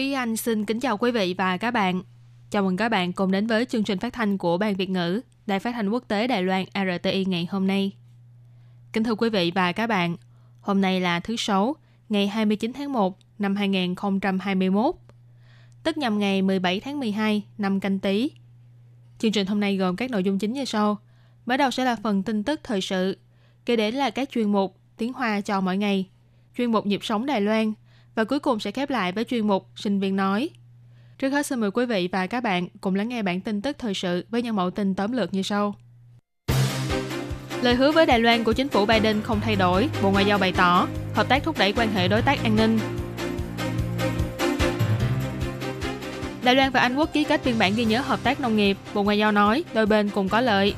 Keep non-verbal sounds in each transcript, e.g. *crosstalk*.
Thúy Anh xin kính chào quý vị và các bạn. Chào mừng các bạn cùng đến với chương trình phát thanh của Ban Việt ngữ, Đài phát thanh quốc tế Đài Loan RTI ngày hôm nay. Kính thưa quý vị và các bạn, hôm nay là thứ Sáu, ngày 29 tháng 1 năm 2021, tức nhằm ngày 17 tháng 12 năm canh tí. Chương trình hôm nay gồm các nội dung chính như sau. Mở đầu sẽ là phần tin tức thời sự, kế đến là các chuyên mục tiếng Hoa cho mỗi ngày, chuyên mục nhịp sống Đài Loan, và cuối cùng sẽ khép lại với chuyên mục sinh viên nói. Trước hết xin mời quý vị và các bạn cùng lắng nghe bản tin tức thời sự với những mẫu tin tóm lược như sau. Lời hứa với Đài Loan của chính phủ Biden không thay đổi, Bộ Ngoại giao bày tỏ hợp tác thúc đẩy quan hệ đối tác an ninh. Đài Loan và Anh Quốc ký kết biên bản ghi nhớ hợp tác nông nghiệp, Bộ Ngoại giao nói đôi bên cùng có lợi.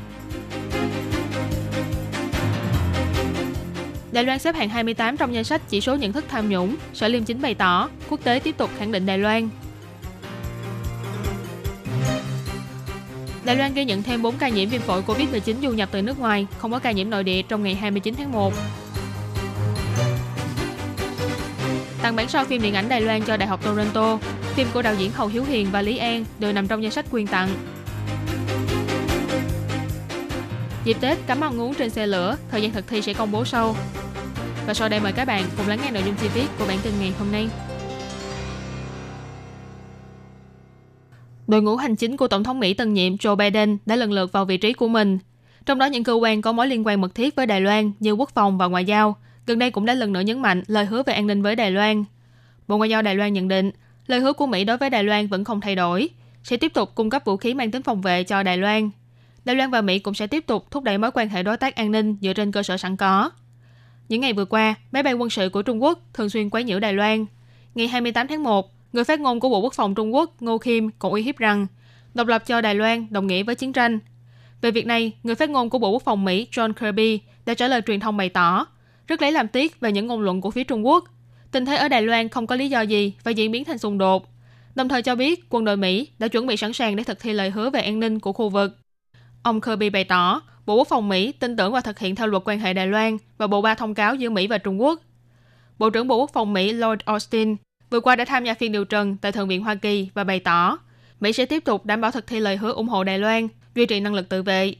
Đài Loan xếp hạng 28 trong danh sách chỉ số nhận thức tham nhũng, Sở Liêm Chính bày tỏ quốc tế tiếp tục khẳng định Đài Loan. Đài Loan ghi nhận thêm 4 ca nhiễm viêm phổi COVID-19 du nhập từ nước ngoài, không có ca nhiễm nội địa trong ngày 29 tháng 1. Tặng bản sao phim điện ảnh Đài Loan cho Đại học Toronto, phim của đạo diễn Hầu Hiếu Hiền và Lý An đều nằm trong danh sách quyên tặng. Dịp Tết, cắm ăn uống trên xe lửa, thời gian thực thi sẽ công bố sau. Và sau đây mời các bạn cùng lắng nghe nội dung chi tiết của bản tin ngày hôm nay. Đội ngũ hành chính của Tổng thống Mỹ tân nhiệm Joe Biden đã lần lượt vào vị trí của mình. Trong đó những cơ quan có mối liên quan mật thiết với Đài Loan như quốc phòng và ngoại giao, gần đây cũng đã lần nữa nhấn mạnh lời hứa về an ninh với Đài Loan. Bộ Ngoại giao Đài Loan nhận định, lời hứa của Mỹ đối với Đài Loan vẫn không thay đổi, sẽ tiếp tục cung cấp vũ khí mang tính phòng vệ cho Đài Loan. Đài Loan và Mỹ cũng sẽ tiếp tục thúc đẩy mối quan hệ đối tác an ninh dựa trên cơ sở sẵn có. Những ngày vừa qua, máy bay quân sự của Trung Quốc thường xuyên quấy nhiễu Đài Loan. Ngày 28 tháng 1, người phát ngôn của Bộ Quốc phòng Trung Quốc Ngô Kim còn uy hiếp rằng độc lập cho Đài Loan đồng nghĩa với chiến tranh. Về việc này, người phát ngôn của Bộ Quốc phòng Mỹ John Kirby đã trả lời truyền thông bày tỏ rất lấy làm tiếc về những ngôn luận của phía Trung Quốc. Tình thế ở Đài Loan không có lý do gì và diễn biến thành xung đột. Đồng thời cho biết quân đội Mỹ đã chuẩn bị sẵn sàng để thực thi lời hứa về an ninh của khu vực. Ông Kirby bày tỏ, Bộ Quốc phòng Mỹ tin tưởng và thực hiện theo luật quan hệ Đài Loan và Bộ Ba thông cáo giữa Mỹ và Trung Quốc. Bộ trưởng Bộ Quốc phòng Mỹ Lloyd Austin vừa qua đã tham gia phiên điều trần tại Thượng viện Hoa Kỳ và bày tỏ Mỹ sẽ tiếp tục đảm bảo thực thi lời hứa ủng hộ Đài Loan, duy trì năng lực tự vệ.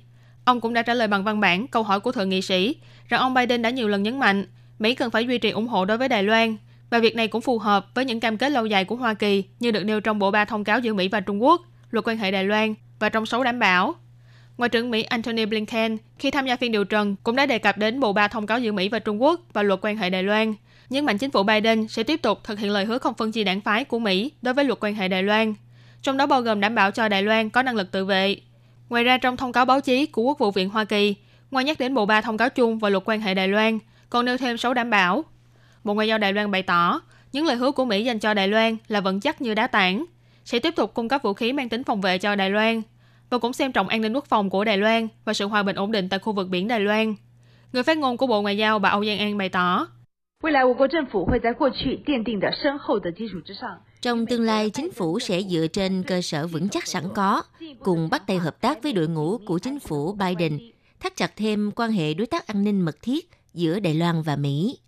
Ông cũng đã trả lời bằng văn bản câu hỏi của thượng nghị sĩ rằng ông Biden đã nhiều lần nhấn mạnh Mỹ cần phải duy trì ủng hộ đối với Đài Loan và việc này cũng phù hợp với những cam kết lâu dài của Hoa Kỳ như được nêu trong Bộ Ba thông cáo giữa Mỹ và Trung Quốc, luật quan hệ Đài Loan và trong số đảm bảo. Ngoại trưởng Mỹ Antony Blinken khi tham gia phiên điều trần cũng đã đề cập đến Bộ Ba thông cáo giữa Mỹ và Trung Quốc và luật quan hệ Đài Loan, nhấn mạnh chính phủ Biden sẽ tiếp tục thực hiện lời hứa không phân chia đảng phái của Mỹ đối với luật quan hệ Đài Loan, trong đó bao gồm đảm bảo cho Đài Loan có năng lực tự vệ. Ngoài ra trong thông cáo báo chí của Quốc vụ viện Hoa Kỳ, ngoài nhắc đến Bộ Ba thông cáo chung và luật quan hệ Đài Loan, còn nêu thêm 6 đảm bảo. Bộ Ngoại giao Đài Loan bày tỏ, những lời hứa của Mỹ dành cho Đài Loan là vững chắc như đá tảng, sẽ tiếp tục cung cấp vũ khí mang tính phòng vệ cho Đài Loan, và cũng xem trọng an ninh quốc phòng của Đài Loan và sự hòa bình ổn định tại khu vực biển Đài Loan. Người phát ngôn của Bộ Ngoại giao bà Âu Giang An bày tỏ, trong tương lai, chính phủ sẽ dựa trên cơ sở vững chắc sẵn có, cùng bắt tay hợp tác với đội ngũ của chính phủ Biden, thắt chặt thêm quan hệ đối tác an ninh mật thiết giữa Đài Loan và Mỹ.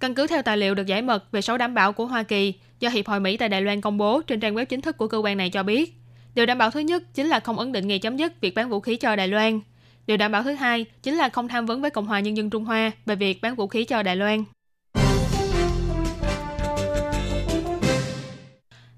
Căn cứ theo tài liệu được giải mật về số đảm bảo của Hoa Kỳ do Hiệp hội Mỹ tại Đài Loan công bố trên trang web chính thức của cơ quan này cho biết, điều đảm bảo thứ nhất chính là không ấn định ngày chấm dứt việc bán vũ khí cho Đài Loan. Điều đảm bảo thứ hai chính là không tham vấn với Cộng hòa Nhân dân Trung Hoa về việc bán vũ khí cho Đài Loan.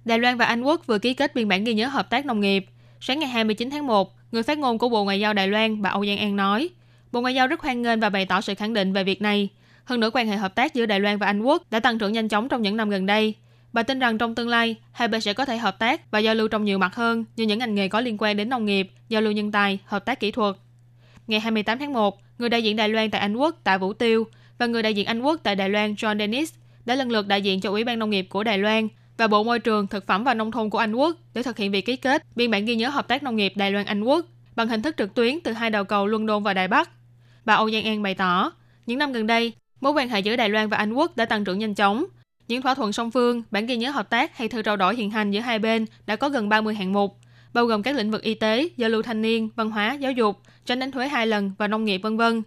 Đài Loan và Anh Quốc vừa ký kết biên bản ghi nhớ hợp tác nông nghiệp. Sáng ngày 29 tháng 1, người phát ngôn của Bộ Ngoại giao Đài Loan, bà Âu Giang An nói, Bộ Ngoại giao rất hoan nghênh và bày tỏ sự khẳng định về việc này. Hơn nữa quan hệ hợp tác giữa Đài Loan và Anh Quốc đã tăng trưởng nhanh chóng trong những năm gần đây. Bà tin rằng trong tương lai, hai bên sẽ có thể hợp tác và giao lưu trong nhiều mặt hơn như những ngành nghề có liên quan đến nông nghiệp, giao lưu nhân tài, hợp tác kỹ thuật. Ngày 28 tháng 1, người đại diện Đài Loan tại Anh Quốc tại Vũ Tiêu và người đại diện Anh Quốc tại Đài Loan John Dennis đã lần lượt đại diện cho Ủy ban Nông nghiệp của Đài Loan và Bộ Môi trường, Thực phẩm và Nông thôn của Anh Quốc để thực hiện việc ký kết biên bản ghi nhớ hợp tác nông nghiệp Đài Loan Anh Quốc bằng hình thức trực tuyến từ hai đầu cầu Luân Đôn và Đài Bắc. Bà Âu Giang An bày tỏ, những năm gần đây, mối quan hệ giữa Đài Loan và Anh Quốc đã tăng trưởng nhanh chóng Những thỏa thuận song phương, bản ghi nhớ hợp tác hay thư trao đổi hiện hành giữa hai bên đã có gần 30 hạng mục, bao gồm các lĩnh vực y tế, giao lưu thanh niên, văn hóa, giáo dục, tránh đánh thuế hai lần và nông nghiệp vân vân.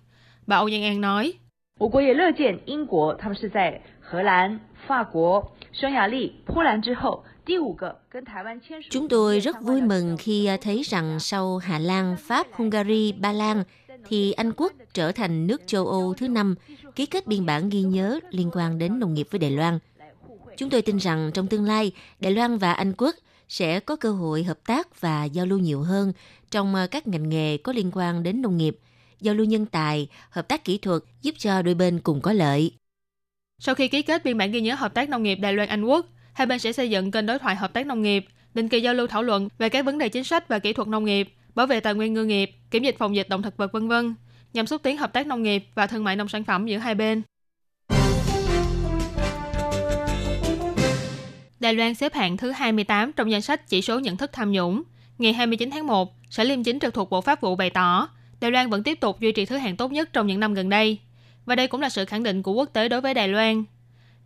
Bà Âu Giang An nói, 我国也乐见英国他们是在荷兰、法国、匈牙利、波兰之后第五个跟台湾签署。 Chúng tôi rất vui mừng khi à, thấy rằng sau Hà Lan, Pháp, Hungary, Ba Lan, thì Anh Quốc trở thành nước châu Âu thứ năm ký kết biên bản ghi nhớ liên quan đến nông nghiệp với Đài Loan. Chúng tôi tin rằng trong tương lai, Đài Loan và Anh Quốc sẽ có cơ hội hợp tác và giao lưu nhiều hơn trong ờ, các ngành nghề có liên quan đến nông nghiệp, giao lưu nhân tài, hợp tác kỹ thuật giúp cho đôi bên cùng có lợi. Sau khi ký kết biên bản ghi nhớ hợp tác nông nghiệp Đài Loan Anh Quốc, hai bên sẽ xây dựng kênh đối thoại hợp tác nông nghiệp, định kỳ giao lưu thảo luận về các vấn đề chính sách và kỹ thuật nông nghiệp, bảo vệ tài nguyên ngư nghiệp, kiểm dịch phòng dịch động thực vật vân vân, nhằm xúc tiến hợp tác nông nghiệp và thương mại nông sản phẩm giữa hai bên. Đài Loan xếp hạng thứ 28 trong danh sách chỉ số nhận thức tham nhũng. Ngày 29 tháng 1, Sở Liêm chính trực thuộc Bộ Pháp vụ bày tỏ, Đài Loan vẫn tiếp tục duy trì thứ hạng tốt nhất trong những năm gần đây. Và đây cũng là sự khẳng định của quốc tế đối với Đài Loan.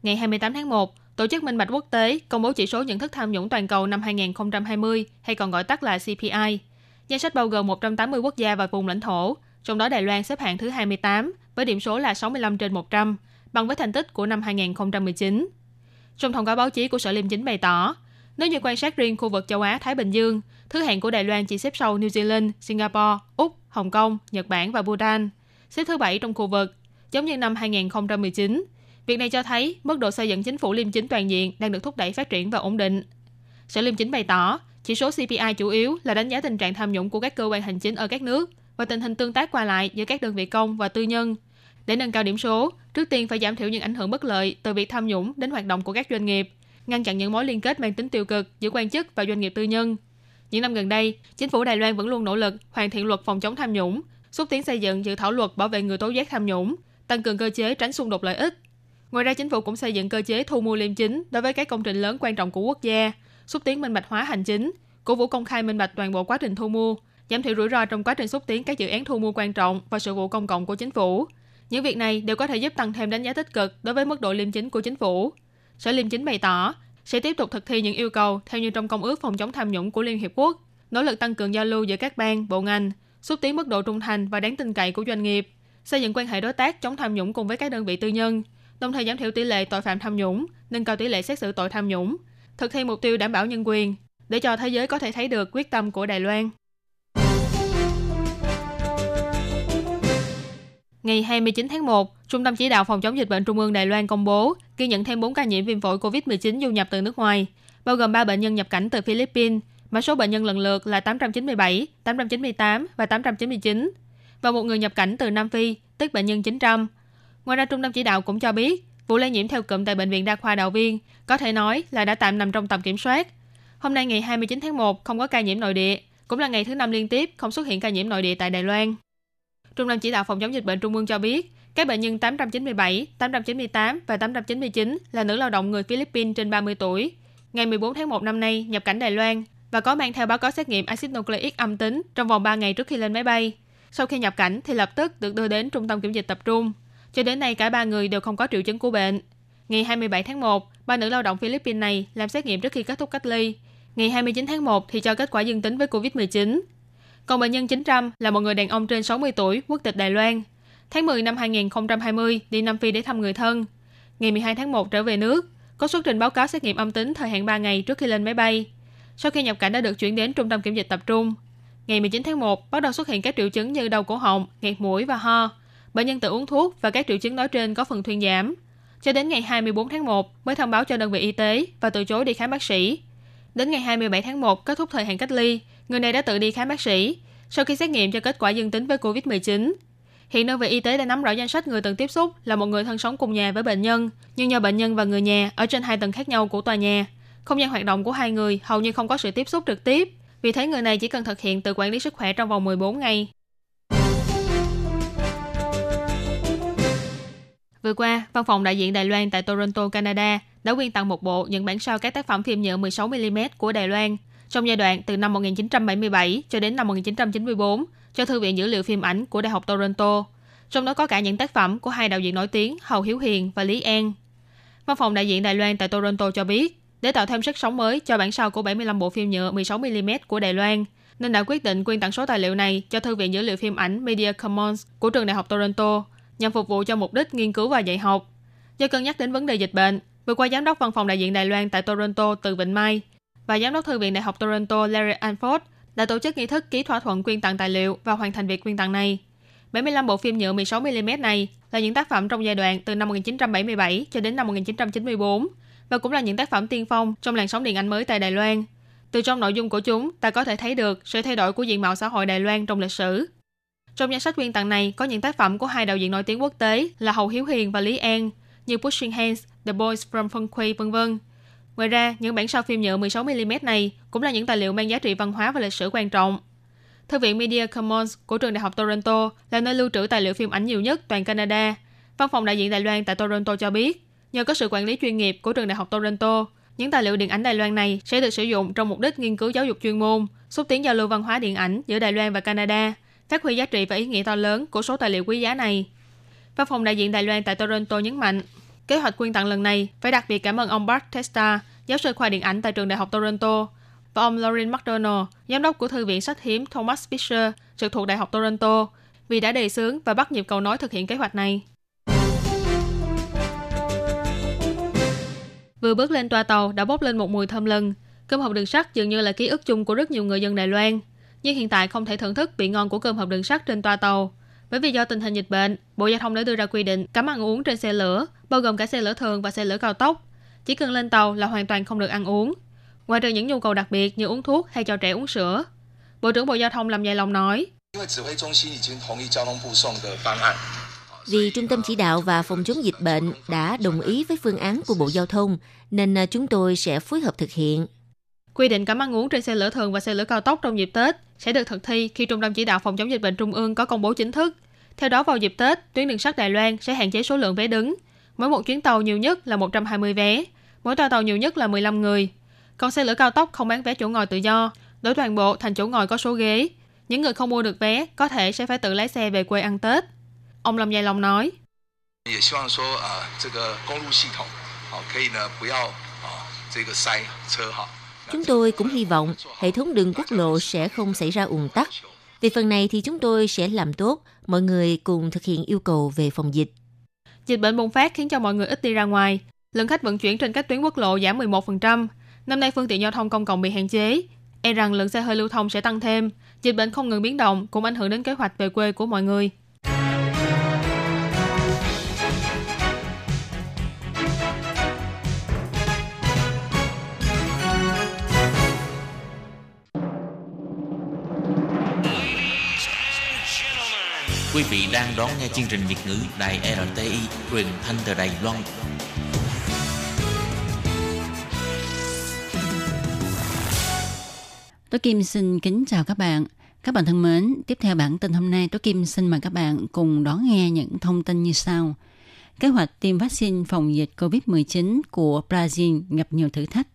Ngày 28 tháng 1, Tổ chức Minh bạch Quốc tế công bố chỉ số nhận thức tham nhũng toàn cầu năm 2020, hay còn gọi tắt là CPI. Danh sách bao gồm 180 quốc gia và vùng lãnh thổ, trong đó Đài Loan xếp hạng thứ 28 với điểm số là 65 trên 100, bằng với thành tích của năm 2019. Trong thông cáo báo chí của Sở Liêm chính bày tỏ, nếu như quan sát riêng khu vực châu Á-Thái Bình Dương, thứ hạng của Đài Loan chỉ xếp sau New Zealand, Singapore, Úc, Hồng Kông, Nhật Bản và Bhutan, xếp thứ bảy trong khu vực, giống như năm 2019. Việc này cho thấy mức độ xây dựng chính phủ liêm chính toàn diện đang được thúc đẩy phát triển và ổn định. Sở Liêm chính bày tỏ, chỉ số CPI chủ yếu là đánh giá tình trạng tham nhũng của các cơ quan hành chính ở các nước và tình hình tương tác qua lại giữa các đơn vị công và tư nhân. Để nâng cao điểm số, trước tiên phải giảm thiểu những ảnh hưởng bất lợi từ việc tham nhũng đến hoạt động của các doanh nghiệp, ngăn chặn những mối liên kết mang tính tiêu cực giữa quan chức và doanh nghiệp tư nhân. Những năm gần đây, chính phủ Đài Loan vẫn luôn nỗ lực hoàn thiện luật phòng chống tham nhũng, xúc tiến xây dựng dự thảo luật bảo vệ người tố giác tham nhũng, tăng cường cơ chế tránh xung đột lợi ích. Ngoài ra, chính phủ cũng xây dựng cơ chế thu mua liêm chính đối với các công trình lớn quan trọng của quốc gia, xúc tiến minh bạch hóa hành chính, cổ vũ công khai minh bạch toàn bộ quá trình thu mua, giảm thiểu rủi ro trong quá trình xúc tiến các dự án thu mua quan trọng và sự vụ công cộng của chính phủ. Những việc này đều có thể giúp tăng thêm đánh giá tích cực đối với mức độ liêm chính của chính phủ. Sở Liêm chính bày tỏ sẽ tiếp tục thực thi những yêu cầu theo như trong Công ước phòng chống tham nhũng của Liên Hiệp Quốc, nỗ lực tăng cường giao lưu giữa các bang, bộ ngành, xúc tiến mức độ trung thành và đáng tin cậy của doanh nghiệp, xây dựng quan hệ đối tác chống tham nhũng cùng với các đơn vị tư nhân, đồng thời giảm thiểu tỷ lệ tội phạm tham nhũng, nâng cao tỷ lệ xét xử tội tham nhũng, thực thi mục tiêu đảm bảo nhân quyền, để cho thế giới có thể thấy được quyết tâm của Đài Loan. Ngày 29 tháng 1, Trung tâm Chỉ đạo Phòng chống dịch bệnh Trung ương Đài Loan công bố ghi nhận thêm 4 ca nhiễm viêm phổi COVID-19 du nhập từ nước ngoài, bao gồm 3 bệnh nhân nhập cảnh từ Philippines, mã số bệnh nhân lần lượt là 897, 898 và 899, và một người nhập cảnh từ Nam Phi, tức bệnh nhân 900. Ngoài ra, Trung tâm Chỉ đạo cũng cho biết, vụ lây nhiễm theo cụm tại Bệnh viện Đa khoa Đạo Viên có thể nói là đã tạm nằm trong tầm kiểm soát. Hôm nay ngày 29 tháng 1 không có ca nhiễm nội địa, cũng là ngày thứ năm liên tiếp không xuất hiện ca nhiễm nội địa tại Đài Loan. Trung tâm Chỉ đạo Phòng chống dịch bệnh Trung ương cho biết, các bệnh nhân 897, 898 và 899 là nữ lao động người Philippines trên 30 tuổi. Ngày 14 tháng 1 năm nay nhập cảnh Đài Loan và có mang theo báo cáo xét nghiệm axit nucleic âm tính trong vòng 3 ngày trước khi lên máy bay. Sau khi nhập cảnh thì lập tức được đưa đến trung tâm kiểm dịch tập trung. Cho đến nay cả ba người đều không có triệu chứng của bệnh. Ngày 27 tháng 1, ba nữ lao động Philippines này làm xét nghiệm trước khi kết thúc cách ly. Ngày 29 tháng 1 thì cho kết quả dương tính với COVID-19. Còn bệnh nhân 900 là một người đàn ông trên 60 tuổi, quốc tịch Đài Loan. Tháng 10 năm 2020 đi Nam Phi để thăm người thân. Ngày 12 tháng 1 trở về nước, có xuất trình báo cáo xét nghiệm âm tính thời hạn 3 ngày trước khi lên máy bay. Sau khi nhập cảnh đã được chuyển đến trung tâm kiểm dịch tập trung. Ngày 19 tháng 1 bắt đầu xuất hiện các triệu chứng như đau cổ họng, nghẹt mũi và ho. Bệnh nhân tự uống thuốc và các triệu chứng nói trên có phần thuyên giảm. Cho đến ngày 24 tháng 1 mới thông báo cho đơn vị y tế và từ chối đi khám bác sĩ. Đến ngày 27 tháng 1 kết thúc thời hạn cách ly, người này đã tự đi khám bác sĩ. Sau khi xét nghiệm cho kết quả dương tính với COVID-19, Hiện đơn vị y tế đã nắm rõ danh sách người từng tiếp xúc là một người thân sống cùng nhà với bệnh nhân, nhưng nhờ bệnh nhân và người nhà ở trên hai tầng khác nhau của tòa nhà, không gian hoạt động của hai người hầu như không có sự tiếp xúc trực tiếp. Vì thế người này chỉ cần thực hiện tự quản lý sức khỏe trong vòng 14 ngày. Vừa qua, văn phòng đại diện Đài Loan tại Toronto, Canada đã quyên tặng một bộ những bản sao các tác phẩm phim nhựa 16mm của Đài Loan trong giai đoạn từ năm 1977 cho đến năm 1994 cho Thư viện Dữ liệu Phim ảnh của Đại học Toronto. Trong đó có cả những tác phẩm của hai đạo diễn nổi tiếng Hầu Hiếu Hiền và Lý An. Văn phòng đại diện Đài Loan tại Toronto cho biết, để tạo thêm sức sống mới cho bản sao của 75 bộ phim nhựa 16mm của Đài Loan, nên đã quyết định quyên tặng số tài liệu này cho Thư viện Dữ liệu Phim ảnh Media Commons của Trường Đại học Toronto nhằm phục vụ cho mục đích nghiên cứu và dạy học. Do cân nhắc đến vấn đề dịch bệnh, vừa qua giám đốc văn phòng đại diện Đài Loan tại Toronto từ Vịnh Mai và giám đốc thư viện Đại học Toronto Larry Anford đã tổ chức nghi thức ký thỏa thuận quyên tặng tài liệu và hoàn thành việc quyên tặng này. 75 bộ phim nhựa 16mm này là những tác phẩm trong giai đoạn từ năm 1977 cho đến năm 1994 và cũng là những tác phẩm tiên phong trong làn sóng điện ảnh mới tại Đài Loan. Từ trong nội dung của chúng, ta có thể thấy được sự thay đổi của diện mạo xã hội Đài Loan trong lịch sử. Trong danh sách quyên tặng này có những tác phẩm của hai đạo diễn nổi tiếng quốc tế là Hầu Hiếu Hiền và Lý An, như Pushing Hands, The Boys from Phân Quay, vân vân. Ngoài ra, những bản sao phim nhựa 16mm này cũng là những tài liệu mang giá trị văn hóa và lịch sử quan trọng. Thư viện Media Commons của trường đại học Toronto là nơi lưu trữ tài liệu phim ảnh nhiều nhất toàn Canada. Văn phòng đại diện Đài Loan tại Toronto cho biết, nhờ có sự quản lý chuyên nghiệp của trường đại học Toronto, những tài liệu điện ảnh Đài Loan này sẽ được sử dụng trong mục đích nghiên cứu giáo dục chuyên môn, xúc tiến giao lưu văn hóa điện ảnh giữa Đài Loan và Canada, phát huy giá trị và ý nghĩa to lớn của số tài liệu quý giá này. Văn phòng đại diện Đài Loan tại Toronto nhấn mạnh, kế hoạch quyên tặng lần này phải đặc biệt cảm ơn ông Bart Testa, giáo sư khoa điện ảnh tại trường đại học Toronto, và ông Lauren McDonald, giám đốc của Thư viện sách hiếm Thomas Fisher, trực thuộc Đại học Toronto, vì đã đề xướng và bắt nhịp cầu nói thực hiện kế hoạch này. Vừa bước lên toa tàu đã bốc lên một mùi thơm lừng. Cơm hộp đường sắt dường như là ký ức chung của rất nhiều người dân Đài Loan. Nhưng hiện tại không thể thưởng thức vị ngon của cơm hộp đường sắt trên toa tàu. Bởi vì do tình hình dịch bệnh, Bộ Giao thông đã đưa ra quy định cấm ăn uống trên xe lửa, bao gồm cả xe lửa thường và xe lửa cao tốc. Chỉ cần lên tàu là hoàn toàn không được ăn uống. Ngoài trừ những nhu cầu đặc biệt như uống thuốc hay cho trẻ uống sữa. Bộ trưởng Bộ Giao thông làm dài lòng nói. Vì Trung tâm Chỉ đạo và Phòng chống dịch bệnh đã đồng ý với phương án của Bộ Giao thông, nên à, chúng tôi sẽ phối hợp thực hiện. Quy định cấm ăn uống trên xe lửa thường và xe lửa cao tốc trong dịp Tết sẽ được thực thi khi Trung tâm Chỉ đạo Phòng chống dịch bệnh Trung ương có công bố chính thức. Theo đó vào dịp Tết, tuyến đường sắt Đài Loan sẽ hạn chế số lượng vé đứng. Mỗi một chuyến tàu nhiều nhất là 120 vé, mỗi toa tàu nhiều nhất là 15 người. Còn xe lửa cao tốc không bán vé chỗ ngồi tự do, đổi toàn bộ thành chỗ ngồi có số ghế. Những người không mua được vé có thể sẽ phải tự lái xe về quê ăn Tết. Ông Lâm Dài Long nói. Chúng tôi cũng hy vọng hệ thống đường quốc lộ sẽ không xảy ra ùn tắc. Về phần này thì chúng tôi sẽ làm tốt, mọi người cùng thực hiện yêu cầu về phòng dịch. Dịch bệnh bùng phát khiến cho mọi người ít đi ra ngoài. Lượng khách vận chuyển trên các tuyến quốc lộ giảm 11%. Năm nay phương tiện giao thông công cộng bị hạn chế. E rằng lượng xe hơi lưu thông sẽ tăng thêm. Dịch bệnh không ngừng biến động cũng ảnh hưởng đến kế hoạch về quê của mọi người. Quý vị đang đón nghe chương trình Việt ngữ Đài RTI truyền thanh từ Đài Loan. Tôi Kim xin kính chào các bạn. Các bạn thân mến, tiếp theo bản tin hôm nay, Tôi Kim xin mời các bạn cùng đón nghe những thông tin như sau. Kế hoạch tiêm vaccine phòng dịch COVID-19 của Brazil gặp nhiều thử thách.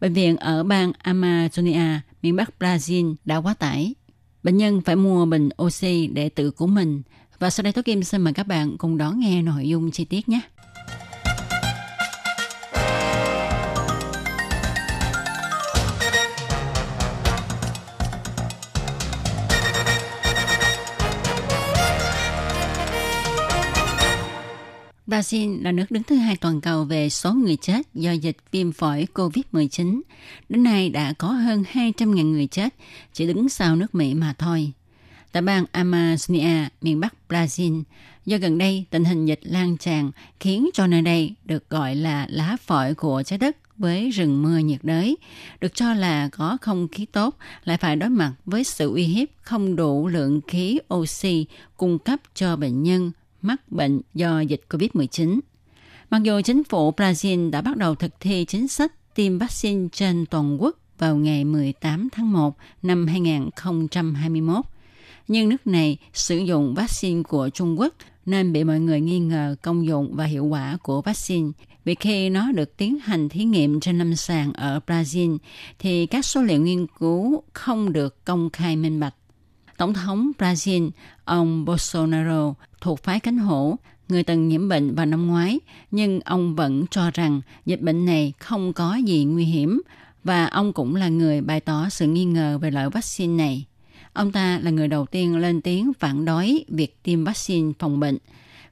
Bệnh viện ở bang Amazonia, miền Bắc Brazil đã quá tải Bệnh nhân phải mua bình oxy để tự của mình. Và sau đây Tố Kim xin mời các bạn cùng đón nghe nội dung chi tiết nhé. Brazil là nước đứng thứ hai toàn cầu về số người chết do dịch viêm phổi COVID-19. Đến nay đã có hơn 200.000 người chết, chỉ đứng sau nước Mỹ mà thôi. Tại bang Amazonia, miền Bắc Brazil, do gần đây tình hình dịch lan tràn khiến cho nơi đây được gọi là lá phổi của trái đất với rừng mưa nhiệt đới, được cho là có không khí tốt, lại phải đối mặt với sự uy hiếp không đủ lượng khí oxy cung cấp cho bệnh nhân mắc bệnh do dịch COVID-19. Mặc dù chính phủ Brazil đã bắt đầu thực thi chính sách tiêm vaccine trên toàn quốc vào ngày 18 tháng 1 năm 2021, nhưng nước này sử dụng vaccine của Trung Quốc nên bị mọi người nghi ngờ công dụng và hiệu quả của vaccine. Vì khi nó được tiến hành thí nghiệm trên lâm sàng ở Brazil, thì các số liệu nghiên cứu không được công khai minh bạch. Tổng thống Brazil, ông Bolsonaro, thuộc phái cánh hổ, người từng nhiễm bệnh vào năm ngoái, nhưng ông vẫn cho rằng dịch bệnh này không có gì nguy hiểm và ông cũng là người bày tỏ sự nghi ngờ về loại vaccine này. Ông ta là người đầu tiên lên tiếng phản đối việc tiêm vaccine phòng bệnh.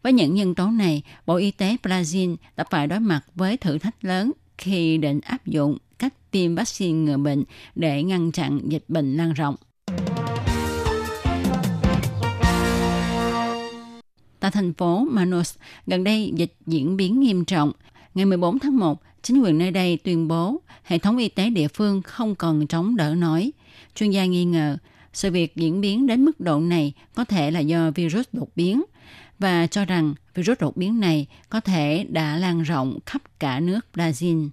Với những nhân tố này, Bộ Y tế Brazil đã phải đối mặt với thử thách lớn khi định áp dụng cách tiêm vaccine ngừa bệnh để ngăn chặn dịch bệnh lan rộng. Tại thành phố Manaus, gần đây dịch diễn biến nghiêm trọng. Ngày 14 tháng 1, chính quyền nơi đây tuyên bố hệ thống y tế địa phương không còn chống đỡ nổi. Chuyên gia nghi ngờ sự việc diễn biến đến mức độ này có thể là do virus đột biến và cho rằng virus đột biến này có thể đã lan rộng khắp cả nước Brazil.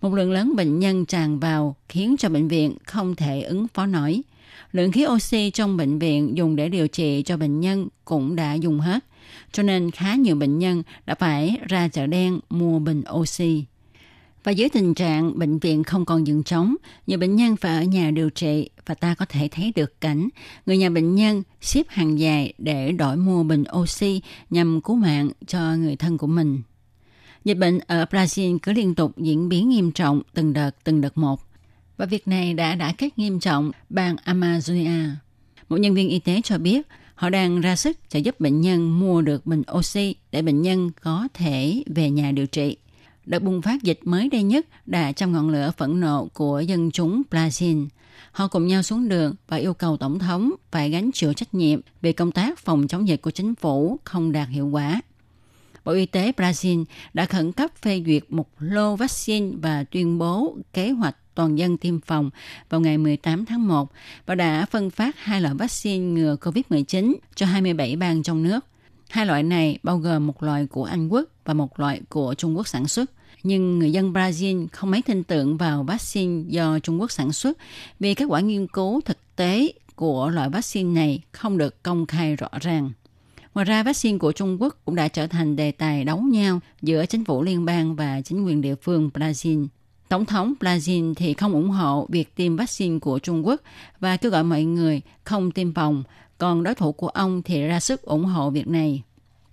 Một lượng lớn bệnh nhân tràn vào khiến cho bệnh viện không thể ứng phó nổi. Lượng khí oxy trong bệnh viện dùng để điều trị cho bệnh nhân cũng đã dùng hết, cho nên khá nhiều bệnh nhân đã phải ra chợ đen mua bình oxy. Và dưới tình trạng bệnh viện không còn giường trống, nhiều bệnh nhân phải ở nhà điều trị và ta có thể thấy được cảnh người nhà bệnh nhân xếp hàng dài để đổi mua bình oxy nhằm cứu mạng cho người thân của mình. Dịch bệnh ở Brazil cứ liên tục diễn biến nghiêm trọng từng đợt từng đợt một. Và việc này đã đã kết nghiêm trọng bang Amazonia. Một nhân viên y tế cho biết họ đang ra sức trợ giúp bệnh nhân mua được bình oxy để bệnh nhân có thể về nhà điều trị. Đợt bùng phát dịch mới đây nhất đã trong ngọn lửa phẫn nộ của dân chúng Brazil. Họ cùng nhau xuống đường và yêu cầu Tổng thống phải gánh chịu trách nhiệm về công tác phòng chống dịch của chính phủ không đạt hiệu quả. Bộ Y tế Brazil đã khẩn cấp phê duyệt một lô vaccine và tuyên bố kế hoạch toàn dân tiêm phòng vào ngày 18 tháng 1 và đã phân phát hai loại vaccine ngừa COVID-19 cho 27 bang trong nước. Hai loại này bao gồm một loại của Anh Quốc và một loại của Trung Quốc sản xuất. Nhưng người dân Brazil không mấy tin tưởng vào vaccine do Trung Quốc sản xuất vì kết quả nghiên cứu thực tế của loại vaccine này không được công khai rõ ràng. Ngoài ra, vaccine của Trung Quốc cũng đã trở thành đề tài đấu nhau giữa chính phủ liên bang và chính quyền địa phương Brazil. Tổng thống Brazil thì không ủng hộ việc tiêm vaccine của Trung Quốc và kêu gọi mọi người không tiêm phòng, còn đối thủ của ông thì ra sức ủng hộ việc này.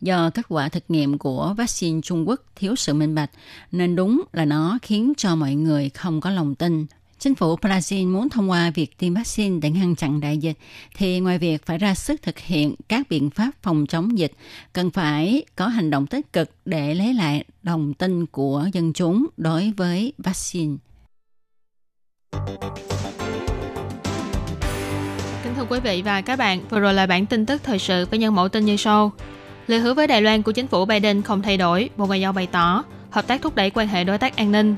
Do kết quả thực nghiệm của vaccine Trung Quốc thiếu sự minh bạch, nên đúng là nó khiến cho mọi người không có lòng tin. Chính phủ Brazil muốn thông qua việc tiêm vaccine để ngăn chặn đại dịch, thì ngoài việc phải ra sức thực hiện các biện pháp phòng chống dịch, cần phải có hành động tích cực để lấy lại lòng tin của dân chúng đối với vaccine. Kính thưa quý vị và các bạn, vừa rồi là bản tin tức thời sự với nhân mẫu tin như sau. Lời hứa với Đài Loan của chính phủ Biden không thay đổi, Bộ Ngoại giao bày tỏ hợp tác thúc đẩy quan hệ đối tác an ninh.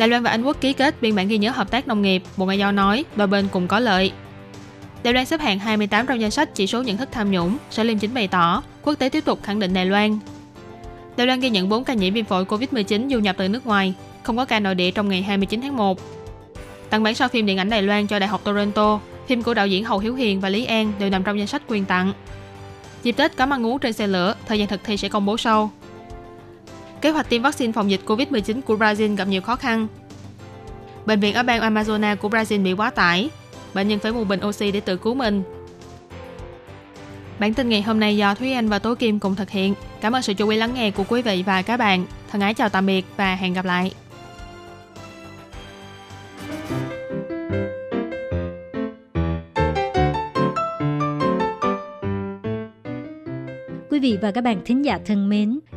Đài Loan và Anh Quốc ký kết biên bản ghi nhớ hợp tác nông nghiệp, Bộ Ngoại giao nói đôi bên cùng có lợi. Đài Loan xếp hạng 28 trong danh sách chỉ số nhận thức tham nhũng, Sở Liêm chính bày tỏ quốc tế tiếp tục khẳng định Đài Loan. Đài Loan ghi nhận 4 ca nhiễm viêm phổi COVID-19 du nhập từ nước ngoài, không có ca nội địa trong ngày 29 tháng 1. Tặng bản sao phim điện ảnh Đài Loan cho Đại học Toronto, phim của đạo diễn Hầu Hiếu Hiền và Lý An đều nằm trong danh sách quyền tặng. Dịp Tết có măng ngú trên xe lửa, thời gian thực thi sẽ công bố sau. Kế hoạch tiêm vaccine phòng dịch COVID-19 của Brazil gặp nhiều khó khăn. Bệnh viện ở bang Amazonas của Brazil bị quá tải. Bệnh nhân phải mua bình oxy để tự cứu mình. Bản tin ngày hôm nay do Thúy Anh và Tố Kim cùng thực hiện. Cảm ơn sự chú ý lắng nghe của quý vị và các bạn. Thân ái chào tạm biệt và hẹn gặp lại. Quý vị và các bạn thính giả thân mến,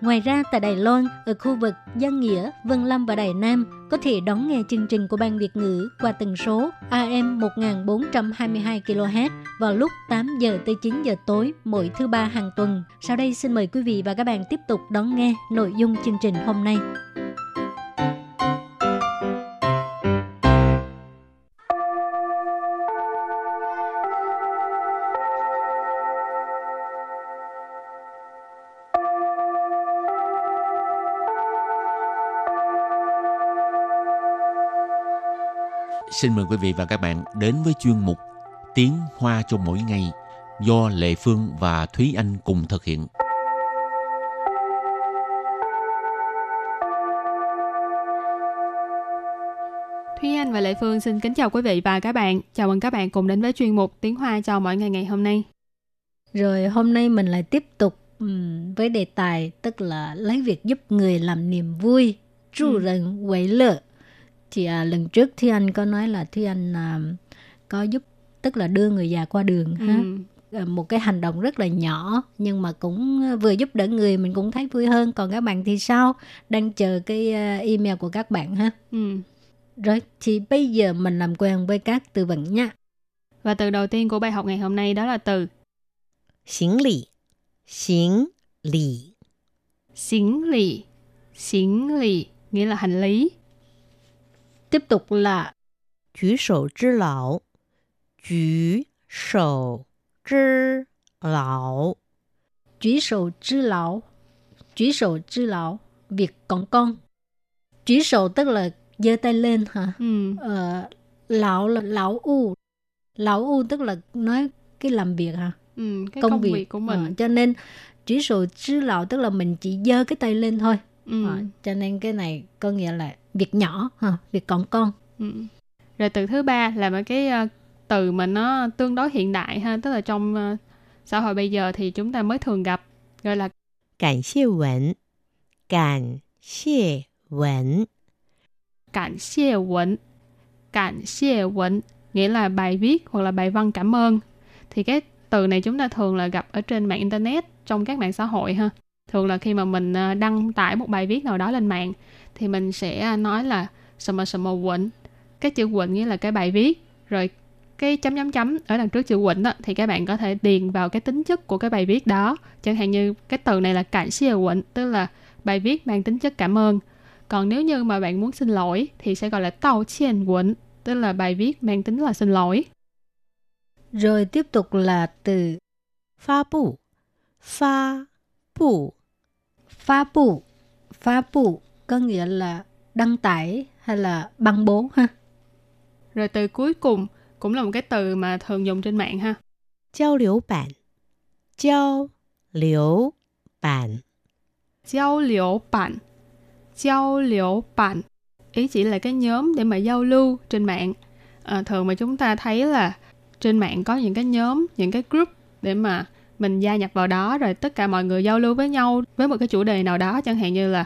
Ngoài ra tại Đài Loan, ở khu vực Giang Nghĩa, Vân Lâm và Đài Nam có thể đón nghe chương trình của Ban Việt ngữ qua tần số AM 1422 kHz vào lúc 8 giờ tới 9 giờ tối mỗi thứ ba hàng tuần. Sau đây xin mời quý vị và các bạn tiếp tục đón nghe nội dung chương trình hôm nay. Xin mời quý vị và các bạn đến với chuyên mục Tiếng Hoa cho mỗi ngày do Lệ Phương và Thúy Anh cùng thực hiện. Thúy Anh và Lệ Phương xin kính chào quý vị và các bạn. Chào mừng các bạn cùng đến với chuyên mục Tiếng Hoa cho mỗi ngày ngày hôm nay. Rồi hôm nay mình lại tiếp tục um, với đề tài tức là lấy việc giúp người làm niềm vui, chu Ừ. rần quấy lợ. Thì à, lần trước Thúy Anh có nói là Thúy Anh à, có giúp tức là đưa người già qua đường ha. Ừ. À, một cái hành động rất là nhỏ nhưng mà cũng vừa giúp đỡ người mình cũng thấy vui hơn còn các bạn thì sao đang chờ cái à, email của các bạn ha Ừ. rồi thì bây giờ mình làm quen với các từ vựng nha Và từ đầu tiên của bài học ngày hôm nay đó là từ 行李，行李， xính lì. Xính lì nghĩa là hành lý. Tiếp tục là Chủ sổ chứ lão Chủ sổ chứ lão Chủ sổ chứ lão Chủ sổ chứ lão Việc còn con Chủ sổ tức là giơ tay lên hả? Ừ. Ờ, lão là lão u Lão u tức là nói cái làm việc hả? Ừ, cái công, công việc. việc của mình. Ờ, cho nên chỉ sổ chứ lão tức là mình chỉ giơ cái tay lên thôi. Ừ. Ờ, cho nên cái này có nghĩa là việc nhỏ hả việc còn con Ừ. Rồi từ thứ ba là một cái ờ, từ mà nó tương đối hiện đại ha, tức là trong ờ, xã hội bây giờ thì chúng ta mới thường gặp gọi là 感谢文，感谢文， cảnh xie quẩn. Cảnh xie quẩn nghĩa là bài viết hoặc là bài văn cảm ơn. Thì cái từ này chúng ta thường là gặp ở trên mạng internet trong các mạng xã hội ha. Thường là khi mà mình ờ, đăng tải một bài viết nào đó lên mạng thì mình sẽ à, nói là sầm mà sầm mà quận cái chữ quận nghĩa là cái bài viết. Rồi cái chấm chấm chấm ở đằng trước chữ quỳnh đó, thì các bạn có thể điền vào cái tính chất của cái bài viết đó. Chẳng hạn như cái từ này là cảm xia quỳnh tức là bài viết mang tính chất cảm ơn. Còn nếu như mà bạn muốn xin lỗi thì sẽ gọi là tao chiên quỳnh tức là bài viết mang tính là xin lỗi. Rồi tiếp tục là từ pha bù. Pha bù. Pha bù. Pha bù có nghĩa là đăng tải hay là băng bố ha. Rồi từ cuối cùng cũng là một cái từ mà thường dùng trên mạng ha. Giao lưu bản Giao lưu bản Giao lưu bản Giao lưu bản Ý chỉ là cái nhóm để mà giao lưu trên mạng. À, thường mà chúng ta thấy là trên mạng có những cái nhóm, những cái group để mà mình gia nhập vào đó rồi tất cả mọi người giao lưu với nhau với một cái chủ đề nào đó chẳng hạn như là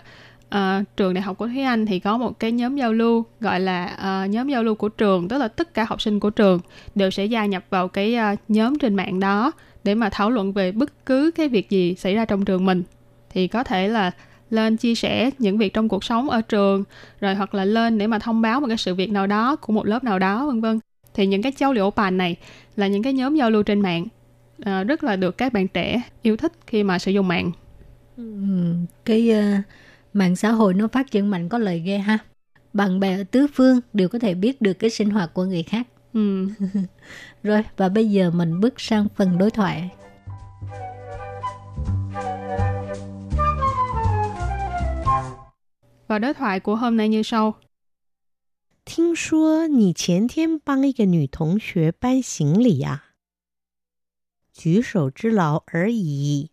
uh, trường đại học của Thúy Anh thì có một cái nhóm giao lưu gọi là uh, nhóm giao lưu của trường tức là tất cả học sinh của trường đều sẽ gia nhập vào cái uh, nhóm trên mạng đó để mà thảo luận về bất cứ cái việc gì xảy ra trong trường mình. Thì có thể là lên chia sẻ những việc trong cuộc sống ở trường rồi hoặc là lên để mà thông báo một cái sự việc nào đó của một lớp nào đó vân vân. Thì những cái giao liệu bàn này là những cái nhóm giao lưu trên mạng à, rất là được các bạn trẻ yêu thích khi mà sử dụng mạng. Ừ, cái uh, mạng xã hội nó phát triển mạnh có lời ghê ha bạn bè ở tứ phương đều có thể biết được cái sinh hoạt của người khác ừ. *laughs* rồi và bây giờ mình bước sang phần đối thoại và đối thoại của hôm nay như sau 听说你前天帮一个女同学搬行李呀、举手之劳而已。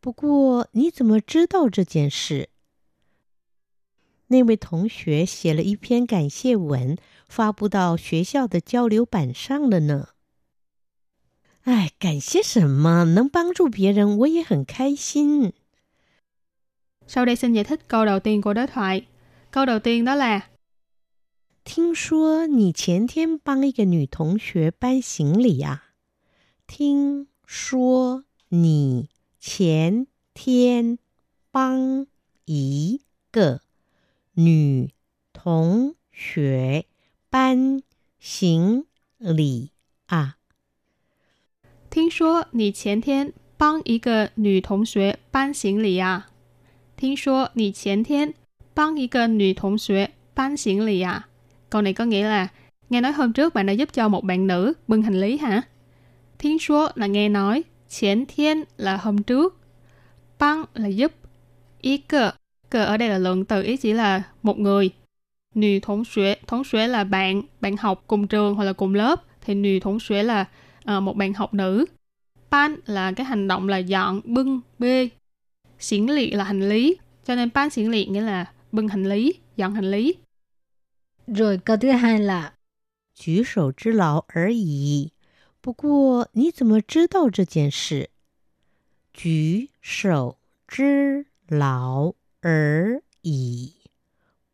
不过你怎么知道这件事？ 那位同学写了一篇感谢文，发布到学校的交流板上了呢。哎，感谢什么？能帮助别人，我也很开心。sau đây xin giải thích câu đầu tiên của đối thoại câu đầu tiên đó là 听说你前天帮一个女同学搬行李呀、听说你前天帮一个女同学搬行李啊？听说你前天帮一个女同学搬行李啊？听说你前天帮一个女同学搬行李à? Câu này có nghĩa là nghe nói hôm trước bạn đã giúp cho một bạn nữ bưng hành lý hả? Thiên số là nghe nói, Chén thiên là hôm trước, băng là giúp, ý cờ, cờ ở đây là lượng từ ý chỉ là một người. Nì thống xuế, thống xuế là bạn, bạn học cùng trường hoặc là cùng lớp, thì nì thống xuế là uh, một bạn học nữ. Ban là cái hành động là dọn, bưng, bê. Xiển lị là hành lý, cho nên ban xiển lị nghĩa là bưng hành lý, dọn hành lý. Rồi câu thứ hai là 举手之劳而已。不过你怎么知道这件事？举手之劳 而已。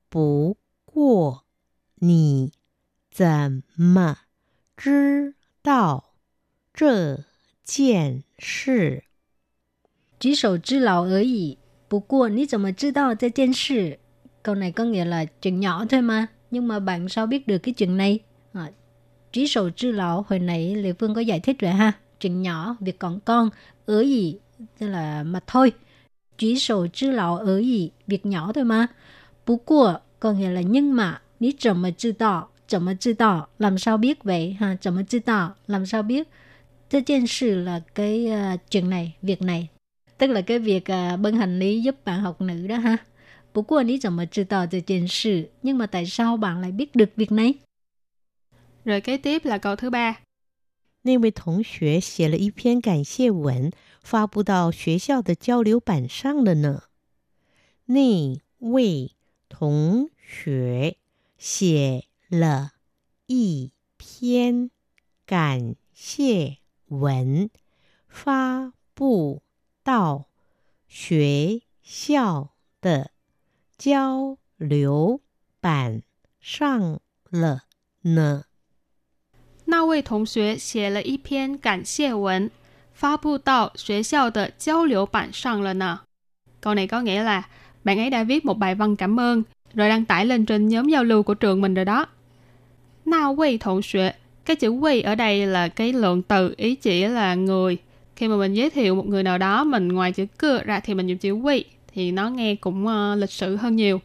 不过你怎么知道这件事？举手之劳而已。不过你怎么知道这件事？Câu này có nghĩa là chuyện nhỏ thôi mà, nhưng mà bạn sao biết được cái chuyện này? À, trí sầu trư lão hồi nãy Lê Phương có giải thích rồi ha. Chuyện nhỏ, việc còn con, ở gì, tức là mà thôi. Trí sầu trư lão ở gì, việc nhỏ thôi mà. Bú của, có nghĩa là nhưng mà, ní chậm mà知道, chậm mà 知道, làm sao biết vậy ha, chậm mà 知道, làm sao biết. Thế件事 là cái uh, chuyện này, việc này. Tức là cái việc uh, bưng hành lý giúp bạn học nữ đó ha. Bú của ní chậm mà 知道 这件事, nhưng mà tại sao bạn lại biết được việc này? Rồi kế tiếp là câu thứ ba. 那位同学写了一篇感谢文， 发布到学校的交流板上了呢。那位同学写了一篇感谢文，发布到学校的交流板上了呢。那位同学写了一篇感谢文，发布到学校的交流板上了呢. Câu này có nghĩa là bạn ấy đã viết một bài văn cảm ơn rồi đăng tải lên trên nhóm giao lưu của trường mình rồi đó. Na wei thổ xuệ, cái chữ wei ở đây là cái lượng từ ý chỉ là người. Khi mà mình giới thiệu một người nào đó, mình ngoài chữ cơ ra thì mình dùng chữ wei thì nó nghe cũng uh, lịch sự hơn nhiều.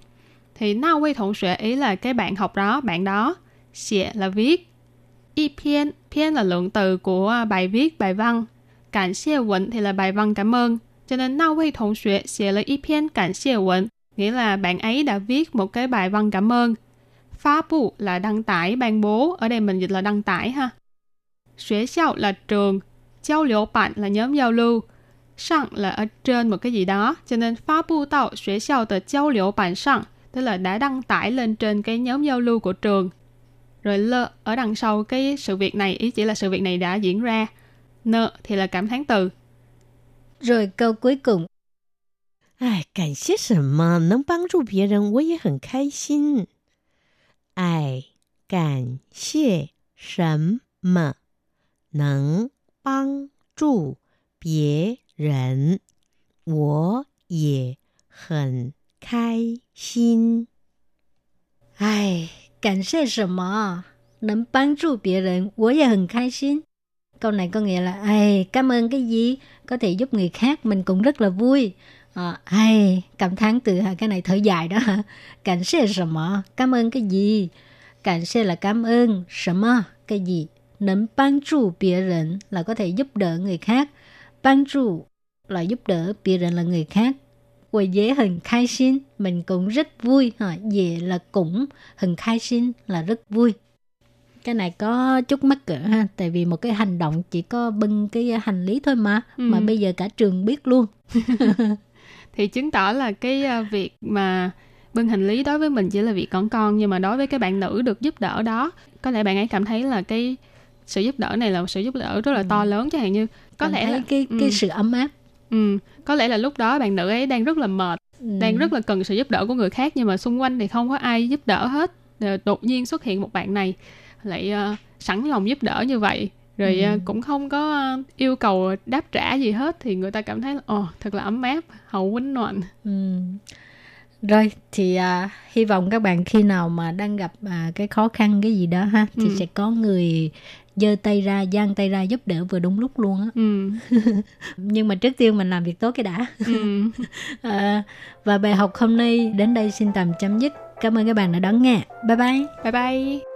Thì na wei thổ xuệ ý là cái bạn học đó, bạn đó. Xie là viết, y pian, pian là lượng từ của à, bài viết, bài văn. Cảm xie vấn thì là bài văn cảm ơn. Cho nên na vị同学写了一篇感谢文, nghĩa là bạn ấy đã viết một cái bài văn cảm ơn. Phá bù là đăng tải, ban bố, ở đây mình dịch là đăng tải ha. Xuế xiao là trường, giao lưu bạn là nhóm giao lưu, sang là ở trên một cái gì đó, cho nên phá bù tạo xuế xiao tờ giao lưu bạn sang, tức là đã đăng tải lên trên cái nhóm giao lưu của trường. Rồi lơ ở đằng sau cái sự việc này ý chỉ là sự việc này đã diễn ra. Nợ thì là cảm thán từ. Rồi câu cuối cùng. 哎，感谢什么？能帮助别人，我也很开心。哎，感谢什么？能帮助别人，我也很开心。哎。Cảm ơn 什么能帮助别人我也很开心 câu này có nghĩa là ai cảm ơn cái gì có thể giúp người khác mình cũng rất là vui à, ai cảm thán từ cái này thở dài đó cảm ơn 什么 cảm ơn cái gì cảm ơn là cảm ơn 什么 cái gì nấm ban trụ biệt人 là có thể giúp đỡ người khác ban trụ là giúp đỡ biệt人 là người khác 我也很开心 mình cũng rất vui ha dễ là cũng hình khai xin là rất vui cái này có chút mắc cỡ ha tại vì một cái hành động chỉ có bưng cái hành lý thôi mà ừ. mà bây giờ cả trường biết luôn *laughs* thì chứng tỏ là cái à, việc mà bưng hành lý đối với mình chỉ là việc con con nhưng mà đối với cái bạn nữ được giúp đỡ đó có lẽ bạn ấy cảm thấy là cái sự giúp đỡ này là một sự giúp đỡ rất là ừ. to lớn chẳng hạn như có cảm lẽ là cái cái ừ. sự ấm áp Ừ, có lẽ là lúc đó bạn nữ ấy đang rất là mệt, ừ. đang rất là cần sự giúp đỡ của người khác nhưng mà xung quanh thì không có ai giúp đỡ hết. Đột nhiên xuất hiện một bạn này lại uh, sẵn lòng giúp đỡ như vậy rồi Ừ. à, cũng không có à, yêu cầu đáp trả gì hết thì người ta cảm thấy ồ thật là ấm áp hậu quýnh noạn Ừ. Rồi thì à, hy vọng các bạn khi nào mà đang gặp à, cái khó khăn cái gì đó ha thì Ừ. sẽ có người giơ tay ra, giang tay ra giúp đỡ vừa đúng lúc luôn á. ừ. *laughs* Nhưng mà trước tiên mình làm việc tốt cái đã. ừ. À, *laughs* và bài học hôm nay đến đây xin tạm chấm dứt. Cảm ơn các bạn đã đón nghe. Bye bye. bye bye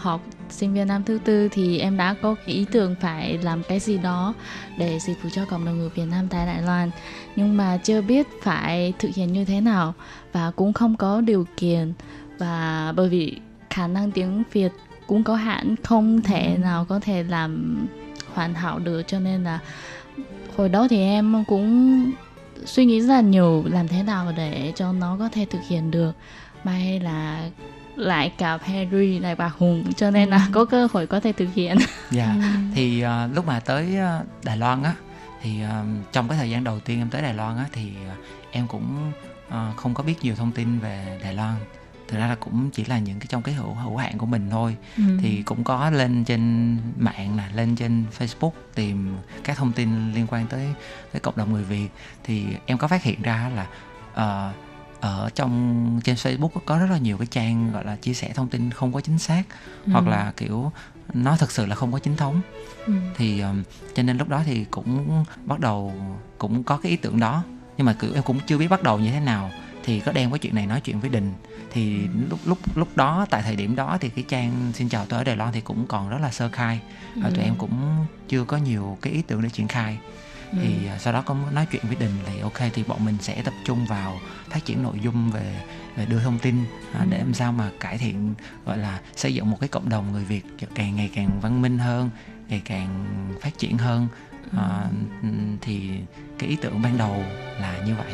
Học sinh viên năm thứ tư thì em đã có cái ý tưởng phải làm cái gì đó để dịch vụ cho cộng đồng người Việt Nam tại Đài Loan. Nhưng mà chưa biết phải thực hiện như thế nào và cũng không có điều kiện. Và bởi vì khả năng tiếng Việt cũng có hạn không thể nào có thể làm hoàn hảo được. Cho nên là hồi đó thì em cũng suy nghĩ rất là nhiều làm thế nào để cho nó có thể thực hiện được. May là lại gặp Harry lại bà Hùng cho nên là có cơ hội có thể thực hiện Dạ. *laughs* Ừ. Thì ờ, lúc mà tới ờ, Đài Loan á thì ờ, trong cái thời gian đầu tiên em tới Đài Loan á thì ờ, em cũng ờ, không có biết nhiều thông tin về Đài Loan. Thực ra là cũng chỉ là những cái trong cái hữu hữu hạn của mình thôi. Ừ. Thì cũng có lên trên mạng nè, lên trên Facebook tìm các thông tin liên quan tới tới cộng đồng người Việt thì em có phát hiện ra là ờ, ở trong trên Facebook có rất là nhiều cái trang gọi là chia sẻ thông tin không có chính xác hoặc Ừ. là kiểu nó thực sự là không có chính thống. Ừ. thì um, cho nên lúc đó thì cũng bắt đầu cũng có cái ý tưởng đó nhưng mà kiểu em cũng chưa biết bắt đầu như thế nào. Thì có đem cái chuyện này nói chuyện với đình. Thì lúc lúc lúc đó tại thời điểm đó thì cái trang xin chào tôi ở Đài Loan thì cũng còn rất là sơ khai. Và tụi em cũng chưa có nhiều cái ý tưởng để triển khai thì à, sau đó có nói chuyện với đình thì ok thì bọn mình sẽ tập trung vào phát triển nội dung về về đưa thông tin à, để làm sao mà cải thiện gọi là xây dựng một cái cộng đồng người Việt càng ngày càng văn minh hơn ngày càng phát triển hơn. À, thì cái ý tưởng ban đầu là như vậy.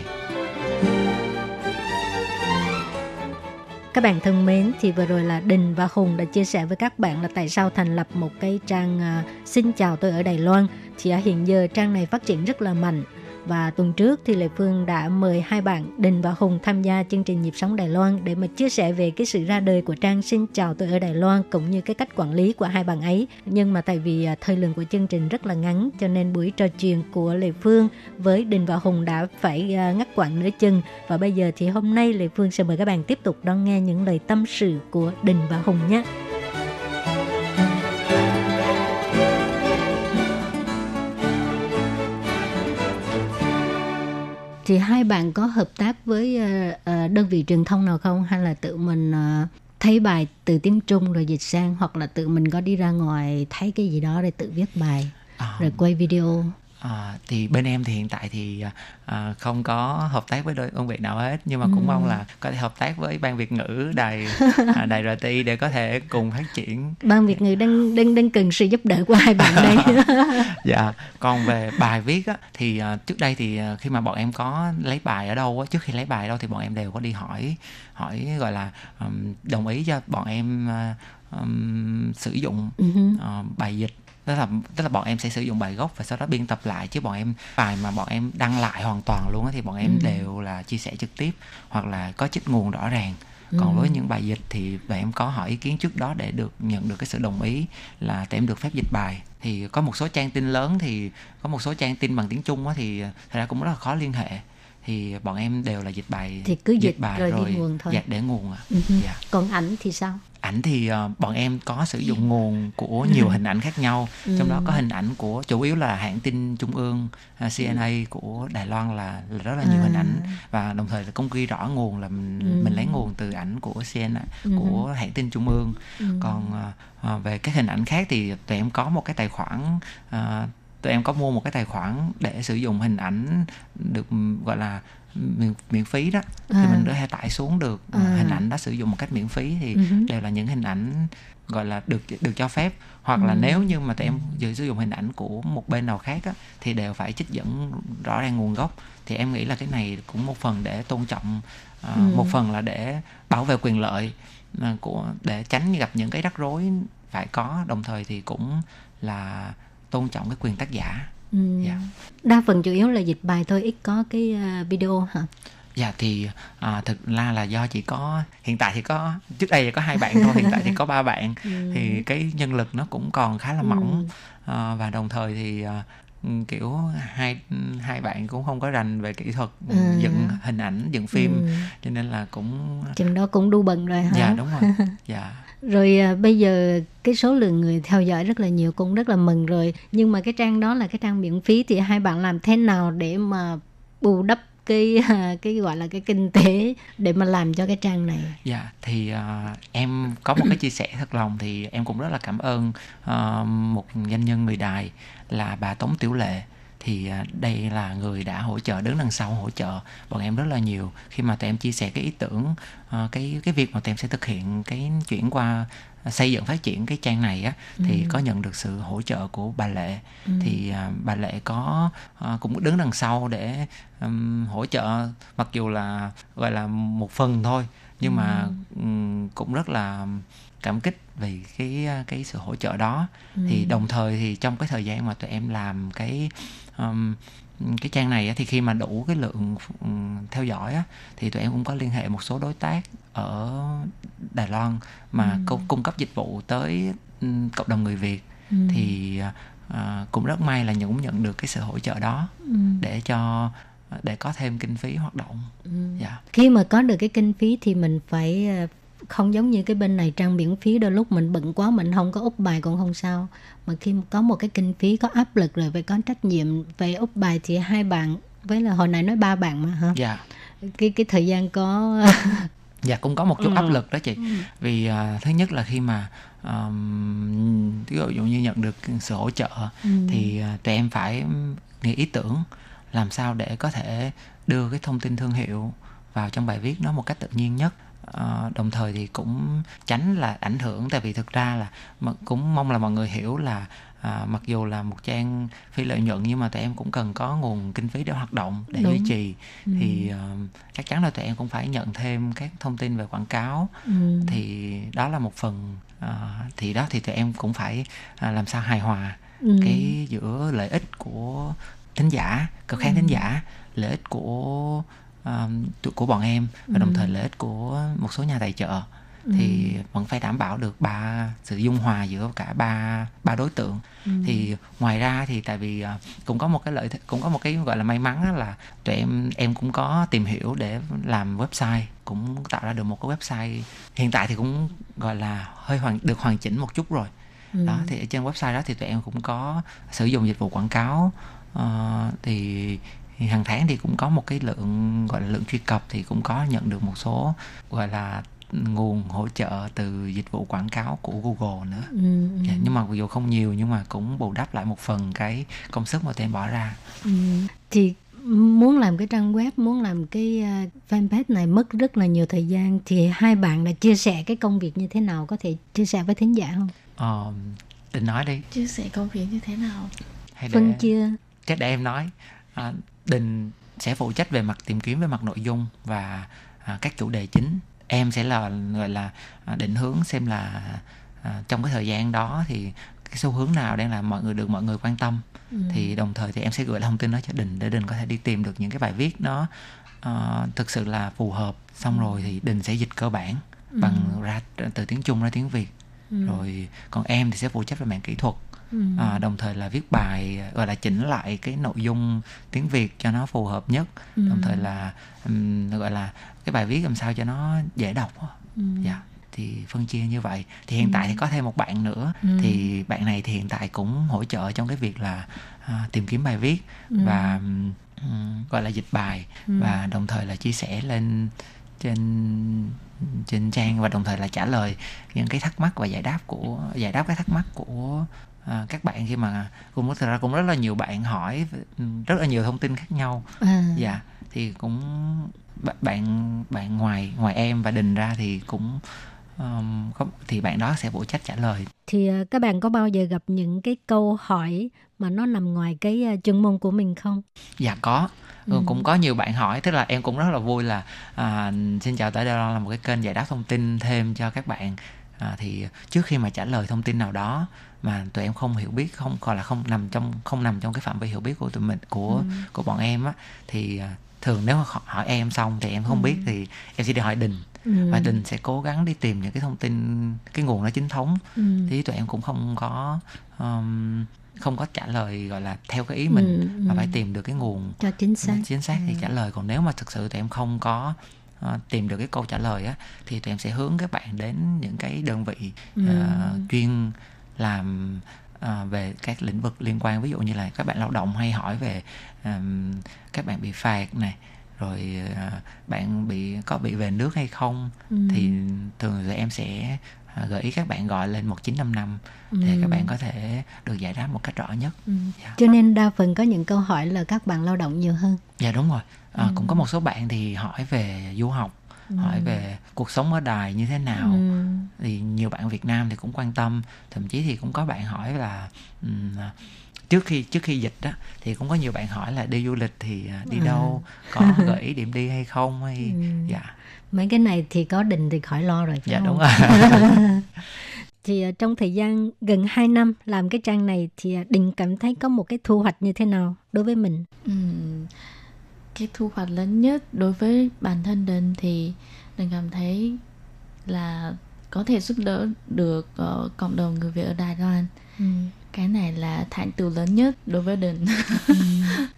Các bạn thân mến, thì vừa rồi là Đình và Hùng đã chia sẻ với các bạn là tại sao thành lập một cái trang à, Xin chào tôi ở Đài Loan. Thì ở hiện giờ trang này phát triển rất là mạnh. Và tuần trước thì lệ Phương đã mời hai bạn Đình và Hùng tham gia chương trình Nhịp sống Đài Loan để mà chia sẻ về cái sự ra đời của trang Xin chào tôi ở Đài Loan cũng như cái cách quản lý của hai bạn ấy. Nhưng mà tại vì à, thời lượng của chương trình rất là ngắn cho nên buổi trò chuyện của lệ Phương với Đình và Hùng đã phải à, ngắt quãng nửa chừng và bây giờ thì hôm nay lệ Phương sẽ mời các bạn tiếp tục đón nghe những lời tâm sự của Đình và Hùng nhé. Thì hai bạn có hợp tác với ờ, ờ, đơn vị truyền thông nào không hay là tự mình ờ, thấy bài từ tiếng Trung rồi dịch sang hoặc là tự mình có đi ra ngoài thấy cái gì đó để tự viết bài à, rồi quay video. À, thì bên em thì hiện tại thì à, không có hợp tác với đơn vị nào hết nhưng mà cũng Ừ. mong là có thể hợp tác với ban Việt ngữ đài à, đài RTI để có thể cùng phát triển Ban Việt ngữ đang đang đang cần sự giúp đỡ của hai bạn đây. *laughs* *laughs* dạ còn về bài viết á thì à, trước đây thì à, khi mà bọn em có lấy bài ở đâu á trước khi lấy bài ở đâu thì bọn em đều có đi hỏi hỏi gọi là ừm, đồng ý cho bọn em à, ừm, sử dụng ờ, bài dịch tức là tức là bọn em sẽ sử dụng bài gốc và sau đó biên tập lại chứ bọn em bài mà bọn em đăng lại hoàn toàn luôn á thì bọn em Ừ. đều là chia sẻ trực tiếp hoặc là có trích nguồn rõ ràng còn Ừ. với những bài dịch thì bọn em có hỏi ý kiến trước đó để được nhận được cái sự đồng ý là tụi em được phép dịch bài thì có một số trang tin lớn thì có một số trang tin bằng tiếng Trung á, thì thật ra cũng rất là khó liên hệ thì bọn em đều là dịch bài Thì cứ dịch bài rồi rồi, nguồn thôi. dạ, để nguồn ạ Ừ hứ. dạ Còn ảnh thì sao? Ảnh thì ờ, bọn em có sử dụng nguồn của nhiều hình ảnh khác nhau trong đó có hình ảnh của chủ yếu là hãng tin trung ương à, CNA của Đài Loan là, là rất là nhiều À. hình ảnh và đồng thời là công ghi rõ nguồn là mình, Ừ. mình lấy nguồn từ ảnh của CNA Ừ. của hãng tin trung ương Ừ. còn ờ, ờ, về các hình ảnh khác thì tụi em có một cái tài khoản ờ, tụi em có mua một cái tài khoản để sử dụng hình ảnh được gọi là miễn, miễn phí đó thì À. mình có thể tải xuống được À. hình ảnh đó sử dụng một cách miễn phí thì hứ. đều là những hình ảnh gọi là được được cho phép hoặc là Ừ. nếu như mà tụi em dự sử dụng hình ảnh của một bên nào khác á, thì đều phải trích dẫn rõ ràng nguồn gốc thì em nghĩ là cái này cũng một phần để tôn trọng ờ, Ừ. một phần là để bảo vệ quyền lợi ờ, của để tránh gặp những cái rắc rối phải có đồng thời thì cũng là tôn trọng cái quyền tác giả Ừ. Dạ. Đa phần chủ yếu là dịch bài thôi, ít có cái à, video hả? Dạ thì à, thực ra là do chỉ có hiện tại thì có trước đây thì có hai bạn thôi hiện tại thì có ba bạn *laughs* Ừ. thì cái nhân lực nó cũng còn khá là mỏng à, và đồng thời thì à, ừ, kiểu hai hai bạn cũng không có rành về kỹ thuật ừ, dựng hình ảnh dựng phim Ừ. cho nên là cũng Chừng đó cũng đu bần rồi hả? dạ đúng rồi *laughs* dạ rồi à, bây giờ cái số lượng người theo dõi rất là nhiều cũng rất là mừng rồi. Nhưng mà cái trang đó là cái trang miễn phí thì hai bạn làm thế nào để mà bù đắp cái à, cái gọi là cái kinh tế để mà làm cho cái trang này? Dạ thì uh, em có một cái chia sẻ thật lòng thì em cũng rất là cảm ơn uh, một doanh nhân người Đài là bà Tống Tiểu Lệ thì à, đây là người đã hỗ trợ đứng đằng sau hỗ trợ bọn em rất là nhiều khi mà tụi em chia sẻ cái ý tưởng à, cái cái việc mà tụi em sẽ thực hiện cái chuyển qua xây dựng phát triển cái trang này á thì Ừ. có nhận được sự hỗ trợ của bà Lệ Ừ. thì à, bà Lệ có à, cũng đứng đằng sau để ừm, hỗ trợ mặc dù là gọi là một phần thôi nhưng mà ừm, cũng rất là cảm kích vì cái cái sự hỗ trợ đó thì Ừ. đồng thời thì trong cái thời gian mà tụi em làm cái ừm, cái trang này thì khi mà đủ cái lượng theo dõi á, thì tụi em cũng có liên hệ một số đối tác ở Đài Loan mà Ừ. cung, cấp dịch vụ tới cộng đồng người Việt Ừ. thì à, cũng rất may là cũng nhận được cái sự hỗ trợ đó Ừ. để cho để có thêm kinh phí hoạt động Ừ. dạ Khi mà có được cái kinh phí thì mình phải à, không giống như cái bên này trang miễn phí đôi lúc mình bận quá mình không có úp bài cũng không sao. Mà khi có một cái kinh phí có áp lực rồi phải có trách nhiệm về úp bài thì hai bạn với là hồi nãy nói ba bạn mà hả? Dạ. Cái cái thời gian có *laughs* dạ cũng có một chút Ừ. áp lực đó chị. Vì à, thứ nhất là khi mà um, ví dụ như nhận được sự hỗ trợ Ừ. thì à, tụi em phải nghĩ ý tưởng làm sao để có thể đưa cái thông tin thương hiệu vào trong bài viết nó một cách tự nhiên nhất Ờ, đồng thời thì cũng tránh là ảnh hưởng tại vì thực ra là cũng mong là mọi người hiểu là à, mặc dù là một trang phi lợi nhuận nhưng mà tụi em cũng cần có nguồn kinh phí để hoạt động để Đúng. duy trì Ừ. thì ờ, chắc chắn là tụi em cũng phải nhận thêm các thông tin về quảng cáo Ừ. thì đó là một phần ờ, thì đó thì tụi em cũng phải à, làm sao hài hòa Ừ. cái giữa lợi ích của thính giả của khán thính giả lợi ích của tụi- của bọn em và đồng Ừ. thời lợi ích của một số nhà tài trợ Ừ. thì vẫn phải đảm bảo được ba sự dung hòa giữa cả ba ba đối tượng Ừ. thì ngoài ra thì tại vì à, cũng có một cái lợi cũng có một cái gọi là may mắn là tụi em em cũng có tìm hiểu để làm website cũng tạo ra được một cái website hiện tại thì cũng gọi là hơi hoàn được hoàn chỉnh một chút rồi Ừ. đó thì ở trên website đó thì tụi em cũng có sử dụng dịch vụ quảng cáo Ờ, thì, thì hàng tháng thì cũng có một cái lượng gọi là lượng truy cập thì cũng có nhận được một số gọi là nguồn hỗ trợ từ dịch vụ quảng cáo của Google nữa. Ừ, ừ. Dạ, nhưng mà mặc dù không nhiều nhưng mà cũng bù đắp lại một phần cái công sức mà tụi em bỏ ra. Ừ. thì muốn làm cái trang web muốn làm cái à, fanpage này mất rất là nhiều thời gian. Thì hai bạn đã chia sẻ cái công việc như thế nào? Có thể chia sẻ với thính giả không? Ờ, định nói đi. Chia sẻ công việc như thế nào? Hay để phân chia. Chắc để em nói. À, đình sẽ phụ trách về mặt tìm kiếm về mặt nội dung và à, các chủ đề chính. Em sẽ là gọi là à, định hướng xem là à, trong cái thời gian đó thì cái xu hướng nào đang là mọi người được mọi người quan tâm. Ừ. thì đồng thời thì em sẽ gửi thông tin đó cho đình để đình có thể đi tìm được những cái bài viết nó ờ, thực sự là phù hợp. Xong rồi thì đình sẽ dịch cơ bản bằng ra từ tiếng trung ra tiếng việt. Ừ. rồi còn em thì sẽ phụ trách về mảng kỹ thuật ừ. à, đồng thời là viết bài gọi là chỉnh lại cái nội dung tiếng việt cho nó phù hợp nhất ừ. đồng thời là um, gọi là cái bài viết làm sao cho nó dễ đọc ừ. dạ thì phân chia như vậy thì hiện ừ. tại thì có thêm một bạn nữa ừ. thì bạn này thì hiện tại cũng hỗ trợ trong cái việc là à, tìm kiếm bài viết ừ. và um, gọi là dịch bài ừ. và đồng thời là chia sẻ lên trên trên trang và đồng thời là trả lời những cái thắc mắc và giải đáp của giải đáp cái thắc mắc của à, các bạn khi mà cũng thực ra cũng rất là nhiều bạn hỏi rất là nhiều thông tin khác nhau. À. dạ thì cũng bạn bạn ngoài ngoài em và đình ra thì cũng um, có, thì bạn đó sẽ phụ trách trả lời. Thì uh, các bạn có bao giờ gặp những cái câu hỏi mà nó nằm ngoài cái uh, chuyên môn của mình không? Dạ có. Ừ. cũng có nhiều bạn hỏi tức là em cũng rất là vui là à, xin chào tới đây là một cái kênh giải đáp thông tin thêm cho các bạn. À, thì trước khi mà trả lời thông tin nào đó mà tụi em không hiểu biết không gọi là không nằm trong không nằm trong cái phạm vi hiểu biết của tụi mình của ừ. của bọn em á thì à, thường nếu mà hỏi em xong thì em không ừ. biết thì em sẽ đi hỏi đình ừ. và đình sẽ cố gắng đi tìm những cái thông tin cái nguồn nó chính thống ừ. thì tụi em cũng không có um, không có trả lời gọi là theo cái ý mình ừ, mà ừ. phải tìm được cái nguồn cho chính xác chính xác thì ừ. trả lời còn nếu mà thực sự tụi em không có uh, tìm được cái câu trả lời á thì tụi em sẽ hướng các bạn đến những cái đơn vị uh, chuyên làm uh, về các lĩnh vực liên quan ví dụ như là các bạn lao động hay hỏi về um, các bạn bị phạt này rồi uh, bạn bị có bị về nước hay không ừ. thì thường thì em sẽ À, gợi ý các bạn gọi lên 1955 ừ. để các bạn có thể được giải đáp một cách rõ nhất. Ừ. Dạ. Cho nên đa phần có những câu hỏi là các bạn lao động nhiều hơn. Dạ đúng rồi. À, ừ. Cũng có một số bạn thì hỏi về du học, ừ. hỏi về cuộc sống ở đài như thế nào. Ừ. Thì nhiều bạn Việt Nam thì cũng quan tâm, thậm chí thì cũng có bạn hỏi là um, trước khi trước khi dịch đó thì cũng có nhiều bạn hỏi là đi du lịch thì à, đi à. đâu có *laughs* gợi ý điểm đi hay không hay ừ. dạ mấy cái này thì có định thì khỏi lo rồi dạ không? đúng *laughs* rồi *laughs* thì ờ, trong thời gian gần 2 năm làm cái trang này thì ờ, định cảm thấy có một cái thu hoạch như thế nào đối với mình ừ. Cái thu hoạch lớn nhất đối với bản thân đình thì đình cảm thấy là có thể giúp đỡ được uh, cộng đồng người Việt ở Đài Loan. Ừ. cái này là thành tựu lớn nhất đối với đình ừ.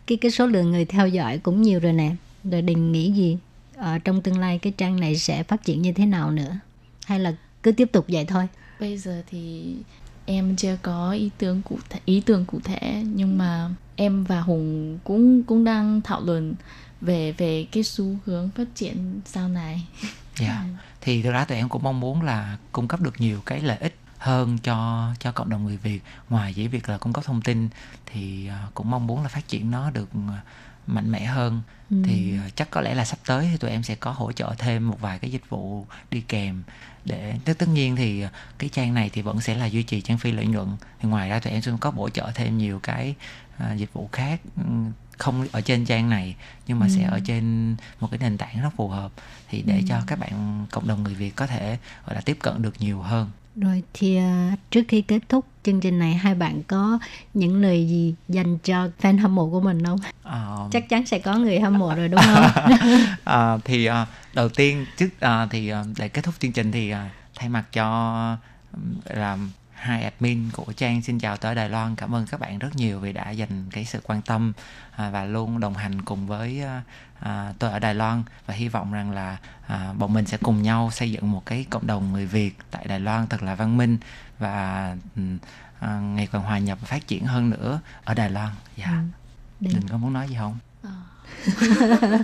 cái cái số lượng người theo dõi cũng nhiều rồi nè. Rồi đình nghĩ gì? Uh, trong tương lai cái trang này sẽ phát triển như thế nào nữa? Hay là cứ tiếp tục vậy thôi? Bây giờ thì em chưa có ý tưởng cụ thể ý tưởng cụ thể nhưng mà em và hùng cũng cũng đang thảo luận về về cái xu hướng phát triển sau này dạ yeah. *laughs* thì thực ra tụi em cũng mong muốn là cung cấp được nhiều cái lợi ích hơn cho cho cộng đồng người Việt ngoài chỉ việc là cung cấp thông tin thì ờ, cũng mong muốn là phát triển nó được ờ, mạnh mẽ hơn ừ. thì ờ, chắc có lẽ là sắp tới thì tụi em sẽ có hỗ trợ thêm một vài cái dịch vụ đi kèm để tất tất nhiên thì ờ, cái trang này thì vẫn sẽ là duy trì trang phi lợi nhuận thì ngoài ra tụi em sẽ có hỗ trợ thêm nhiều cái uh, dịch vụ khác không ở trên trang này nhưng mà ừ. sẽ ở trên một cái nền tảng rất phù hợp thì để ừ. cho các bạn cộng đồng người Việt có thể gọi là tiếp cận được nhiều hơn rồi thì uh, trước khi kết thúc chương trình này hai bạn có những lời gì dành cho fan hâm mộ của mình không? Uh, Chắc chắn sẽ có người hâm mộ rồi đúng *laughs* không? uh, thì uh, đầu tiên trước uh, thì uh, để kết thúc chương trình thì thay mặt cho làm hai admin của trang xin chào tới Đài Loan cảm ơn các bạn rất nhiều vì đã dành cái sự quan tâm à, và luôn đồng hành cùng với à, à, tôi ở Đài Loan và hy vọng rằng là à, bọn mình sẽ cùng nhau xây dựng một cái cộng đồng người Việt tại Đài Loan thật là văn minh và ừ, à, ngày càng hòa nhập và phát triển hơn nữa ở Đài Loan. Dạ. Yeah. Ừ. Đình có muốn nói gì không? À. *laughs*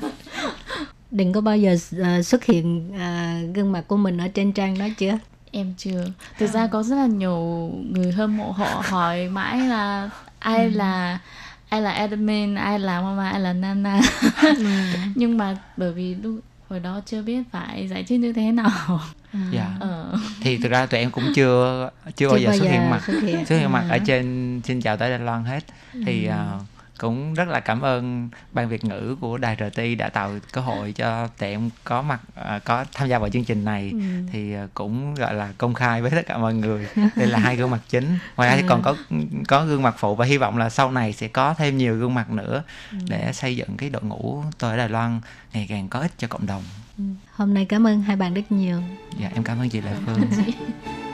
Đừng có bao giờ uh, xuất hiện uh, gương mặt của mình ở trên trang đó chưa? Em chưa. Thực ra có rất là nhiều người hâm mộ họ hỏi mãi là ai ừ. là ai là admin ai là mama ai là nana. Ừ. *laughs* nhưng mà bởi vì lúc hồi đó chưa biết phải giải thích như thế nào. Ừ. dạ. Ờ. thì thực ra tụi em cũng chưa chưa, chưa bao giờ xuất hiện mặt. xuất hiện, xuất hiện mặt ở trên xin chào tới đài loan hết. Thì uh, cũng rất là cảm ơn ban Việt ngữ của đài RT đã tạo cơ hội cho tụi em có mặt uh, có tham gia vào chương trình này. Ừ. thì uh, cũng gọi là công khai với tất cả mọi người. Đây là hai gương mặt chính. Ngoài ra thì còn có có gương mặt phụ và hy vọng là sau này sẽ có thêm nhiều gương mặt nữa ừ. để xây dựng cái đội ngũ tôi ở Đài Loan ngày càng có ích cho cộng đồng. Ừ. hôm nay cảm ơn hai bạn rất nhiều. Dạ em cảm ơn chị Lệ Phương *laughs*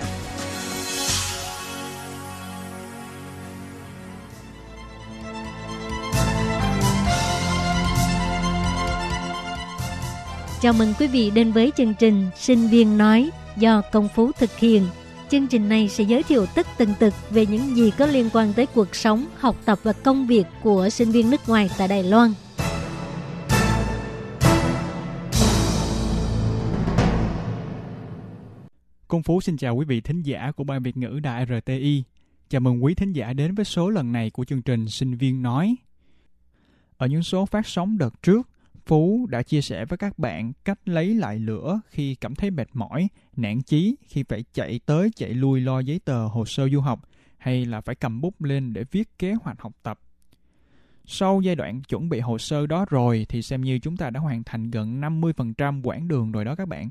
Chào mừng quý vị đến với chương trình Sinh viên nói do Công Phú thực hiện. Chương trình này sẽ giới thiệu tất tần tật về những gì có liên quan tới cuộc sống, học tập và công việc của sinh viên nước ngoài tại Đài Loan. Công Phú xin chào quý vị thính giả của Ban Việt ngữ Đài RTI. Chào mừng quý thính giả đến với số lần này của chương trình Sinh viên nói. Ở những số phát sóng đợt trước, Phú đã chia sẻ với các bạn cách lấy lại lửa khi cảm thấy mệt mỏi, nản chí khi phải chạy tới chạy lui lo giấy tờ hồ sơ du học hay là phải cầm bút lên để viết kế hoạch học tập. Sau giai đoạn chuẩn bị hồ sơ đó rồi thì xem như chúng ta đã hoàn thành gần 50% quãng đường rồi đó các bạn.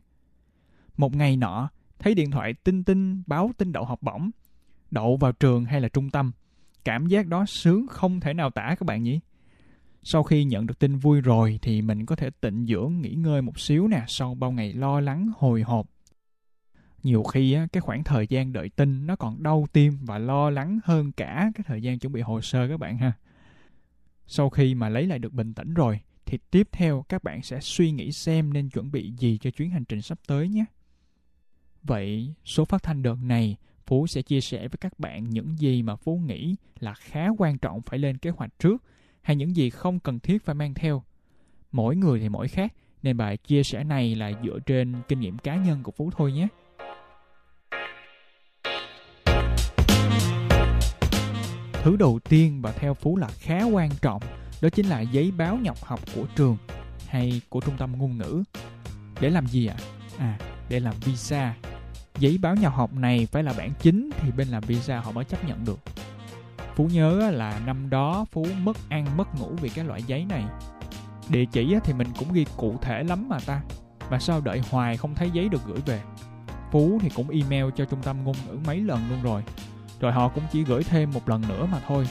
Một ngày nọ, thấy điện thoại tinh tinh báo tin đậu học bổng, đậu vào trường hay là trung tâm. Cảm giác đó sướng không thể nào tả các bạn nhỉ? Sau khi nhận được tin vui rồi thì mình có thể tịnh dưỡng nghỉ ngơi một xíu nè sau bao ngày lo lắng hồi hộp. Nhiều khi á, cái khoảng thời gian đợi tin nó còn đau tim và lo lắng hơn cả cái thời gian chuẩn bị hồ sơ các bạn ha. Sau khi mà lấy lại được bình tĩnh rồi thì tiếp theo các bạn sẽ suy nghĩ xem nên chuẩn bị gì cho chuyến hành trình sắp tới nhé. Vậy, số phát thanh đợt này, Phú sẽ chia sẻ với các bạn những gì mà Phú nghĩ là khá quan trọng phải lên kế hoạch trước, hay những gì không cần thiết phải mang theo. Mỗi người thì mỗi khác, nên bài chia sẻ này là dựa trên kinh nghiệm cá nhân của Phú thôi nhé. Thứ đầu tiên và theo Phú là khá quan trọng, đó chính là giấy báo nhập học của trường hay của trung tâm ngôn ngữ. Để làm gì ạ? À? à, để làm visa giấy báo nhập học này phải là bản chính thì bên làm visa họ mới chấp nhận được phú nhớ là năm đó phú mất ăn, mất ngủ vì cái loại giấy này. Địa chỉ thì mình cũng ghi cụ thể lắm mà ta. Mà sao đợi hoài không thấy giấy được gửi về? Phú thì cũng email cho trung tâm ngôn ngữ mấy lần luôn rồi. Rồi họ cũng chỉ gửi thêm một lần nữa mà thôi.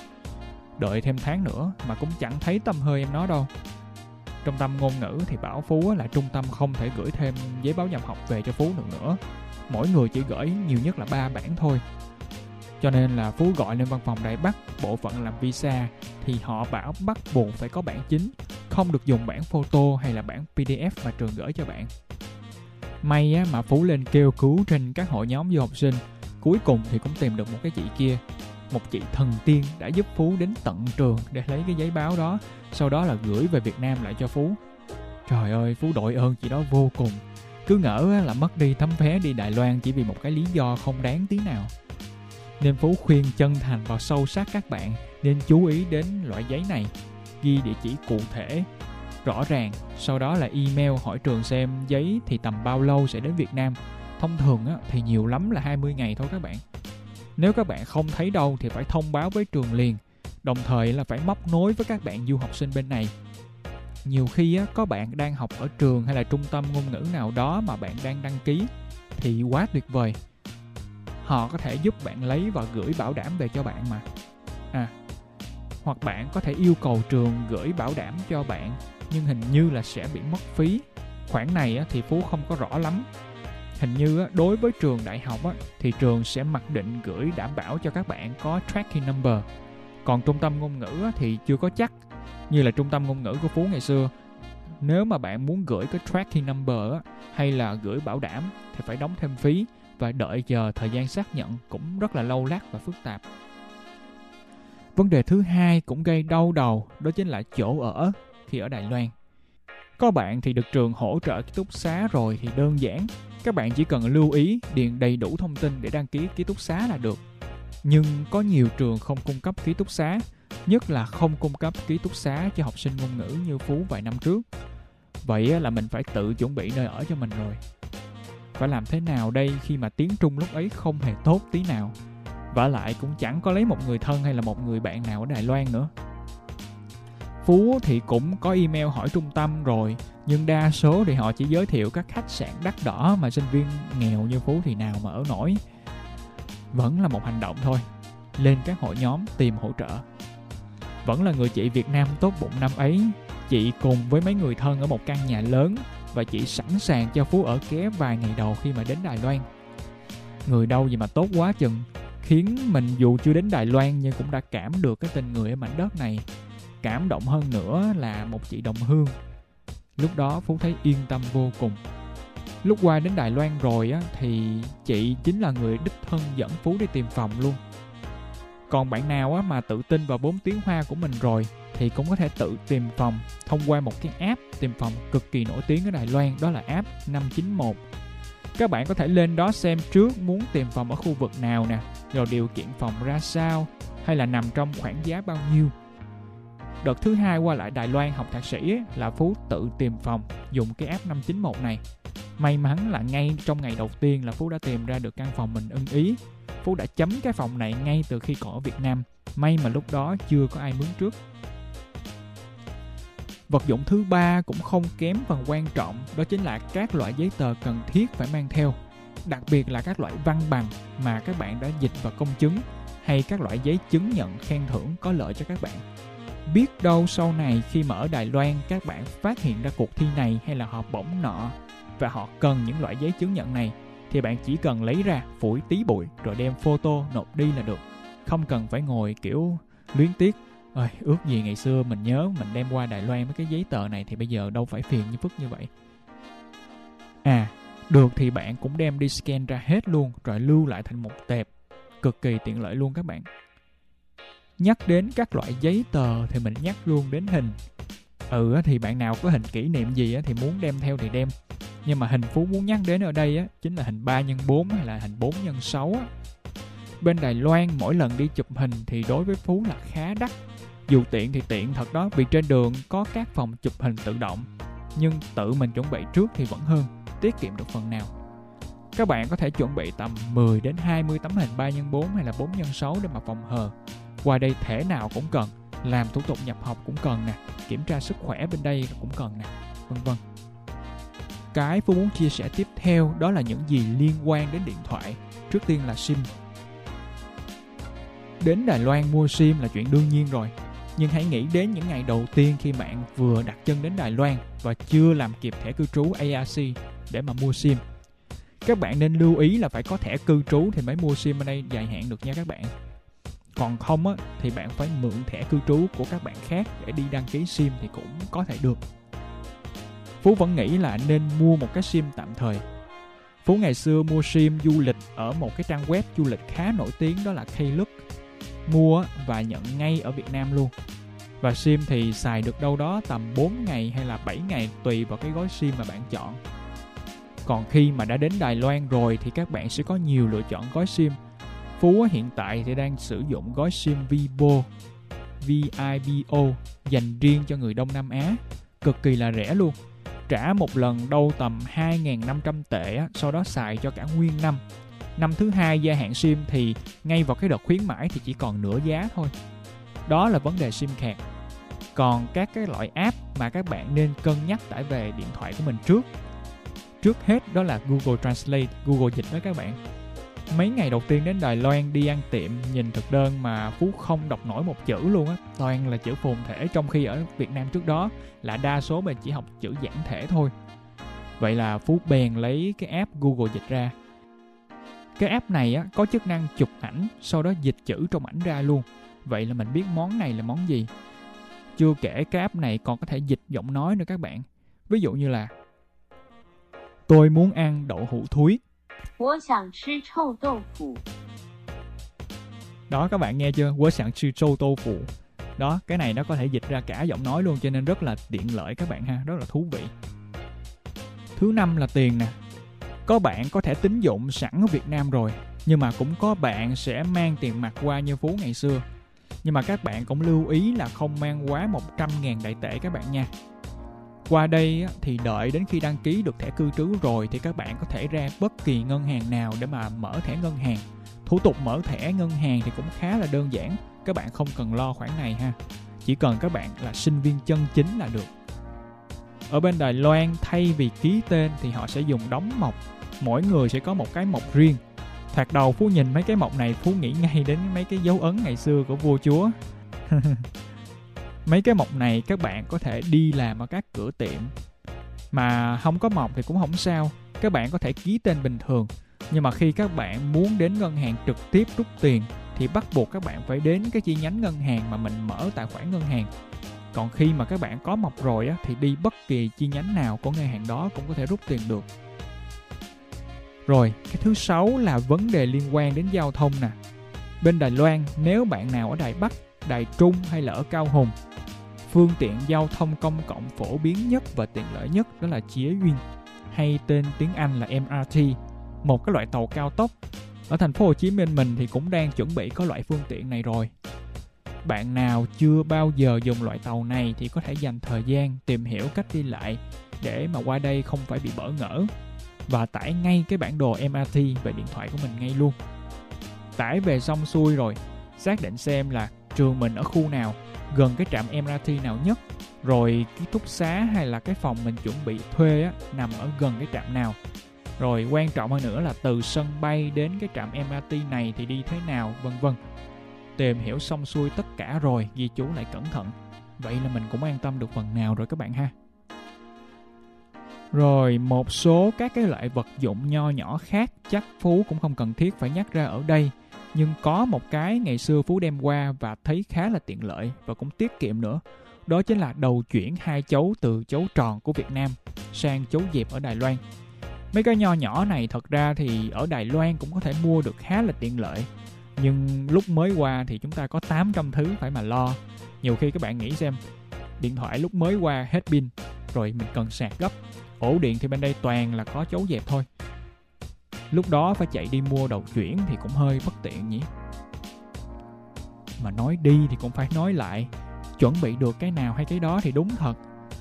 Đợi thêm tháng nữa mà cũng chẳng thấy tâm hơi em nó đâu. Trung tâm ngôn ngữ thì bảo phú là trung tâm không thể gửi thêm giấy báo nhập học về cho phú được nữa. Mỗi người chỉ gửi nhiều nhất là ba bản thôi cho nên là phú gọi lên văn phòng đại bắc bộ phận làm visa thì họ bảo bắt buộc phải có bản chính không được dùng bản photo hay là bản pdf mà trường gửi cho bạn. May á, mà phú lên kêu cứu trên các hội nhóm du học sinh cuối cùng thì cũng tìm được một cái chị kia một chị thần tiên đã giúp phú đến tận trường để lấy cái giấy báo đó sau đó là gửi về việt nam lại cho phú. Trời ơi phú đội ơn chị đó vô cùng. Cứ ngỡ là mất đi tấm vé đi Đài Loan chỉ vì một cái lý do không đáng tí nào. Nên Phú khuyên chân thành và sâu sắc các bạn nên chú ý đến loại giấy này, ghi địa chỉ cụ thể, rõ ràng, sau đó là email hỏi trường xem giấy thì tầm bao lâu sẽ đến Việt Nam. Thông thường á, thì nhiều lắm là 20 ngày thôi các bạn. Nếu các bạn không thấy đâu thì phải thông báo với trường liền, đồng thời là phải móc nối với các bạn du học sinh bên này nhiều khi á, có bạn đang học ở trường hay là trung tâm ngôn ngữ nào đó mà bạn đang đăng ký thì quá tuyệt vời họ có thể giúp bạn lấy và gửi bảo đảm về cho bạn mà. À hoặc bạn có thể yêu cầu trường gửi bảo đảm cho bạn nhưng hình như là sẽ bị mất phí. Khoản này thì phú không có rõ lắm. Hình như á, đối với trường đại học thì trường sẽ mặc định gửi đảm bảo cho các bạn có tracking number. Còn trung tâm ngôn ngữ thì chưa có chắc như là trung tâm ngôn ngữ của phú ngày xưa. Nếu mà bạn muốn gửi cái tracking number hay là gửi bảo đảm thì phải đóng thêm phí và đợi chờ thời gian xác nhận cũng rất là lâu lắc và phức tạp. Vấn đề thứ hai cũng gây đau đầu đó chính là chỗ ở khi ở Đài Loan. Có bạn thì được trường hỗ trợ ký túc xá rồi thì đơn giản. Các bạn chỉ cần lưu ý điền đầy đủ thông tin để đăng ký ký túc xá là được. Nhưng có nhiều trường không cung cấp ký túc xá, nhất là không cung cấp ký túc xá cho học sinh ngôn ngữ như Phú vài năm trước. Vậy là mình phải tự chuẩn bị nơi ở cho mình rồi. Phải làm thế nào đây khi mà tiếng Trung lúc ấy không hề tốt tí nào? Và lại cũng chẳng có lấy một người thân hay là một người bạn nào ở Đài Loan nữa. Phú thì cũng có email hỏi trung tâm rồi nhưng đa số thì họ chỉ giới thiệu các khách sạn đắt đỏ mà sinh viên nghèo như Phú thì nào mà ở nổi. Vẫn là một hành động thôi. Lên các hội nhóm tìm hỗ trợ. Vẫn là người chị Việt Nam tốt bụng năm ấy, chị cùng với mấy người thân ở một căn nhà lớn và chỉ sẵn sàng cho Phú ở ké vài ngày đầu khi mà đến Đài Loan. Người đâu gì mà tốt quá chừng, khiến mình dù chưa đến Đài Loan nhưng cũng đã cảm được cái tình người ở mảnh đất này. Cảm động hơn nữa là một chị đồng hương. Lúc đó phú thấy yên tâm vô cùng. Lúc qua đến đài loan rồi á thì chị chính là người đích thân dẫn phú đi tìm phòng luôn. Còn bạn nào á mà tự tin vào bốn tiếng hoa của mình rồi thì cũng có thể tự tìm phòng thông qua một cái app tìm phòng cực kỳ nổi tiếng ở Đài Loan đó là app 591. Các bạn có thể lên đó xem trước muốn tìm phòng ở khu vực nào nè, rồi điều kiện phòng ra sao, hay là nằm trong khoảng giá bao nhiêu Đợt thứ hai qua lại Đài Loan học thạc sĩ là Phú tự tìm phòng dùng cái app 591 này. May mắn là ngay trong ngày đầu tiên là Phú đã tìm ra được căn phòng mình ưng ý. Phú đã chấm cái phòng này ngay từ khi còn ở Việt Nam. May mà lúc đó chưa có ai mướn trước. Vật dụng thứ ba cũng không kém phần quan trọng, đó chính là các loại giấy tờ cần thiết phải mang theo. Đặc biệt là các loại văn bằng mà các bạn đã dịch và công chứng hay các loại giấy chứng nhận khen thưởng có lợi cho các bạn. Biết đâu sau này khi mà ở Đài Loan các bạn phát hiện ra cuộc thi này hay là họ bổng nọ và họ cần những loại giấy chứng nhận này thì bạn chỉ cần lấy ra phủi tí bụi rồi đem photo nộp đi là được. Không cần phải ngồi kiểu luyến tiếc ơi ước gì ngày xưa mình nhớ mình đem qua Đài Loan mấy cái giấy tờ này thì bây giờ đâu phải phiền như phức như vậy. À được thì bạn cũng đem đi scan ra hết luôn, rồi lưu lại thành một tệp. Cực kỳ tiện lợi luôn các bạn. Nhắc đến các loại giấy tờ thì mình nhắc luôn đến hình. Ừ thì bạn nào có hình kỷ niệm gì thì muốn đem theo thì đem. Nhưng mà hình phú muốn nhắc đến ở đây á, chính là hình 3 x 4 hay là hình 4 x 6 á bên Đài Loan mỗi lần đi chụp hình thì đối với Phú là khá đắt. Dù tiện thì tiện, thật đó, vì trên đường có các phòng chụp hình tự động. Nhưng tự mình chuẩn bị trước thì vẫn hơn, tiết kiệm được phần nào. Các bạn có thể chuẩn bị tầm 10 đến 20 tấm hình 3 x 4 hay là 4 x 6 để mà phòng hờ. Qua đây thể nào cũng cần, làm thủ tục nhập học cũng cần nè, kiểm tra sức khỏe bên đây cũng cần nè, vân vân. Cái Phú muốn chia sẻ tiếp theo đó là những gì liên quan đến điện thoại. Trước tiên là sim đến Đài Loan mua sim là chuyện đương nhiên rồi. Nhưng hãy nghĩ đến những ngày đầu tiên khi bạn vừa đặt chân đến Đài Loan và chưa làm kịp thẻ cư trú ARC để mà mua sim. Các bạn nên lưu ý là phải có thẻ cư trú thì mới mua sim ở đây dài hạn được nha các bạn. Còn không á, thì bạn phải mượn thẻ cư trú của các bạn khác để đi đăng ký sim thì cũng có thể được. Phú vẫn nghĩ là nên mua một cái sim tạm thời. Phú ngày xưa mua sim du lịch ở một cái trang web du lịch khá nổi tiếng đó là Klook mua và nhận ngay ở Việt Nam luôn. Và sim thì xài được đâu đó tầm 4 ngày hay là 7 ngày tùy vào cái gói sim mà bạn chọn. Còn khi mà đã đến Đài Loan rồi thì các bạn sẽ có nhiều lựa chọn gói sim. Phú hiện tại thì đang sử dụng gói sim Vibo VIBO dành riêng cho người Đông Nam Á. Cực kỳ là rẻ luôn. Trả một lần đâu tầm 2.500 tệ sau đó xài cho cả nguyên năm năm thứ hai gia hạn sim thì ngay vào cái đợt khuyến mãi thì chỉ còn nửa giá thôi. Đó là vấn đề sim kẹt. còn các cái loại app mà các bạn nên cân nhắc tải về điện thoại của mình trước. Trước hết đó là Google Translate, Google dịch đó các bạn. Mấy ngày đầu tiên đến Đài Loan đi ăn tiệm, nhìn thực đơn mà Phú không đọc nổi một chữ luôn á. Toàn là chữ phồn thể trong khi ở Việt Nam trước đó là đa số mình chỉ học chữ giản thể thôi. Vậy là Phú bèn lấy cái app Google dịch ra. Cái app này á, có chức năng chụp ảnh, sau đó dịch chữ trong ảnh ra luôn. Vậy là mình biết món này là món gì. Chưa kể cái app này còn có thể dịch giọng nói nữa các bạn. Ví dụ như là Tôi muốn ăn đậu hũ thúi. Đó các bạn nghe chưa? Quế sản sư châu tô phụ. Đó, cái này nó có thể dịch ra cả giọng nói luôn cho nên rất là tiện lợi các bạn ha, rất là thú vị. Thứ năm là tiền nè, có bạn có thể tín dụng sẵn ở Việt Nam rồi, nhưng mà cũng có bạn sẽ mang tiền mặt qua như Phú ngày xưa. Nhưng mà các bạn cũng lưu ý là không mang quá 100.000 đại tệ các bạn nha. Qua đây thì đợi đến khi đăng ký được thẻ cư trú rồi thì các bạn có thể ra bất kỳ ngân hàng nào để mà mở thẻ ngân hàng. Thủ tục mở thẻ ngân hàng thì cũng khá là đơn giản, các bạn không cần lo khoản này ha. Chỉ cần các bạn là sinh viên chân chính là được. Ở bên Đài Loan thay vì ký tên thì họ sẽ dùng đóng mộc. Mỗi người sẽ có một cái mộc riêng. Thoạt đầu Phú nhìn mấy cái mộc này Phú nghĩ ngay đến mấy cái dấu ấn ngày xưa của vua chúa. *laughs* mấy cái mộc này các bạn có thể đi làm ở các cửa tiệm mà không có mộc thì cũng không sao các bạn có thể ký tên bình thường nhưng mà khi các bạn muốn đến ngân hàng trực tiếp rút tiền thì bắt buộc các bạn phải đến cái chi nhánh ngân hàng mà mình mở tài khoản ngân hàng còn khi mà các bạn có mộc rồi á, thì đi bất kỳ chi nhánh nào của ngân hàng đó cũng có thể rút tiền được rồi cái thứ sáu là vấn đề liên quan đến giao thông nè bên đài loan nếu bạn nào ở đài bắc đài trung hay là ở cao hùng phương tiện giao thông công cộng phổ biến nhất và tiện lợi nhất đó là Chía Duyên hay tên tiếng Anh là MRT, một cái loại tàu cao tốc. Ở thành phố Hồ Chí Minh mình thì cũng đang chuẩn bị có loại phương tiện này rồi. Bạn nào chưa bao giờ dùng loại tàu này thì có thể dành thời gian tìm hiểu cách đi lại để mà qua đây không phải bị bỡ ngỡ và tải ngay cái bản đồ MRT về điện thoại của mình ngay luôn. Tải về xong xuôi rồi, xác định xem là trường mình ở khu nào gần cái trạm MRT nào nhất. Rồi ký túc xá hay là cái phòng mình chuẩn bị thuê á, nằm ở gần cái trạm nào. Rồi quan trọng hơn nữa là từ sân bay đến cái trạm MRT này thì đi thế nào vân vân. Tìm hiểu xong xuôi tất cả rồi ghi chú lại cẩn thận. Vậy là mình cũng an tâm được phần nào rồi các bạn ha rồi một số các cái loại vật dụng nho nhỏ khác chắc phú cũng không cần thiết phải nhắc ra ở đây nhưng có một cái ngày xưa Phú đem qua và thấy khá là tiện lợi và cũng tiết kiệm nữa. Đó chính là đầu chuyển hai chấu từ chấu tròn của Việt Nam sang chấu dẹp ở Đài Loan. Mấy cái nho nhỏ này thật ra thì ở Đài Loan cũng có thể mua được khá là tiện lợi. Nhưng lúc mới qua thì chúng ta có 800 thứ phải mà lo. Nhiều khi các bạn nghĩ xem, điện thoại lúc mới qua hết pin, rồi mình cần sạc gấp. Ổ điện thì bên đây toàn là có chấu dẹp thôi. Lúc đó phải chạy đi mua đầu chuyển thì cũng hơi bất tiện nhỉ. Mà nói đi thì cũng phải nói lại, chuẩn bị được cái nào hay cái đó thì đúng thật.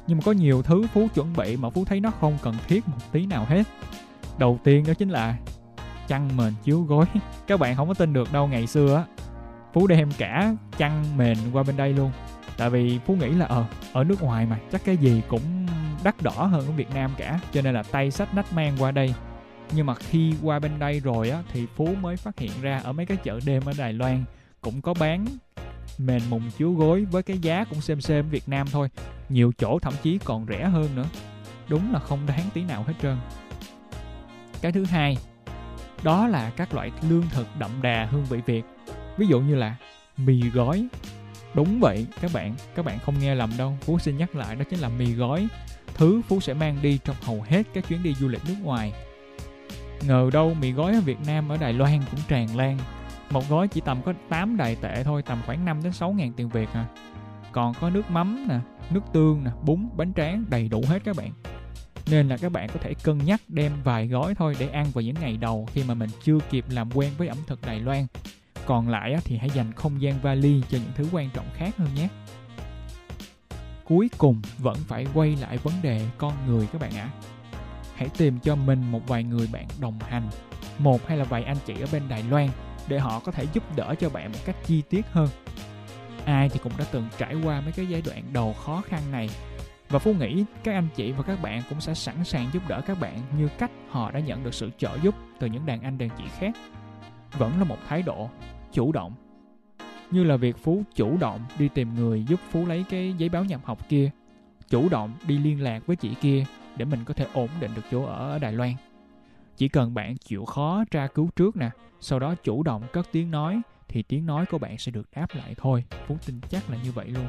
Nhưng mà có nhiều thứ phú chuẩn bị mà phú thấy nó không cần thiết một tí nào hết. Đầu tiên đó chính là chăn mền chiếu gối. *laughs* Các bạn không có tin được đâu, ngày xưa á, phú đem cả chăn mền qua bên đây luôn. Tại vì phú nghĩ là ờ ở nước ngoài mà, chắc cái gì cũng đắt đỏ hơn ở việt nam cả, cho nên là tay sách nách mang qua đây. Nhưng mà khi qua bên đây rồi á, thì phú mới phát hiện ra ở mấy cái chợ đêm ở đài loan cũng có bán mền mùng chiếu gối với cái giá cũng xem xem việt nam thôi. Nhiều chỗ thậm chí còn rẻ hơn nữa. Đúng là không đáng tí nào hết trơn. Cái thứ hai, đó là các loại lương thực đậm đà hương vị việt. Ví dụ như là mì gói. Đúng vậy, các bạn các bạn không nghe lầm đâu. Phú xin nhắc lại, đó chính là mì gói thứ phú sẽ mang đi trong hầu hết các chuyến đi du lịch nước ngoài. Ngờ đâu mì gói ở Việt Nam ở Đài Loan cũng tràn lan. Một gói chỉ tầm có 8 đài tệ thôi, tầm khoảng 5 đến 6 ngàn tiền Việt à. Còn có nước mắm nè, nước tương nè, bún, bánh tráng đầy đủ hết các bạn. Nên là các bạn có thể cân nhắc đem vài gói thôi để ăn vào những ngày đầu khi mà mình chưa kịp làm quen với ẩm thực Đài Loan. Còn lại thì hãy dành không gian vali cho những thứ quan trọng khác hơn nhé cuối cùng vẫn phải quay lại vấn đề con người các bạn ạ. À hãy tìm cho mình một vài người bạn đồng hành, một hay là vài anh chị ở bên đài loan để họ có thể giúp đỡ cho bạn một cách chi tiết hơn. Ai thì cũng đã từng trải qua mấy cái giai đoạn đầu khó khăn này, và phú nghĩ các anh chị và các bạn cũng sẽ sẵn sàng giúp đỡ các bạn như cách họ đã nhận được sự trợ giúp từ những đàn anh đàn chị khác. Vẫn là một thái độ chủ động như là việc phú chủ động đi tìm người giúp phú lấy cái giấy báo nhập học kia chủ động đi liên lạc với chị kia để mình có thể ổn định được chỗ ở ở Đài Loan. Chỉ cần bạn chịu khó tra cứu trước nè, sau đó chủ động cất tiếng nói thì tiếng nói của bạn sẽ được đáp lại thôi. Phú tin chắc là như vậy luôn.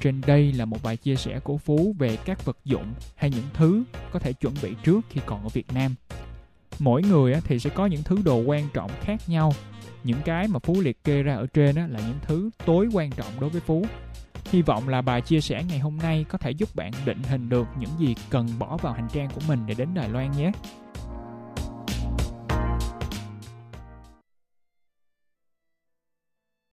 trên đây là một bài chia sẻ của Phú về các vật dụng hay những thứ có thể chuẩn bị trước khi còn ở Việt Nam. Mỗi người thì sẽ có những thứ đồ quan trọng khác nhau. Những cái mà Phú liệt kê ra ở trên là những thứ tối quan trọng đối với Phú. Hy vọng là bài chia sẻ ngày hôm nay có thể giúp bạn định hình được những gì cần bỏ vào hành trang của mình để đến Đài Loan nhé.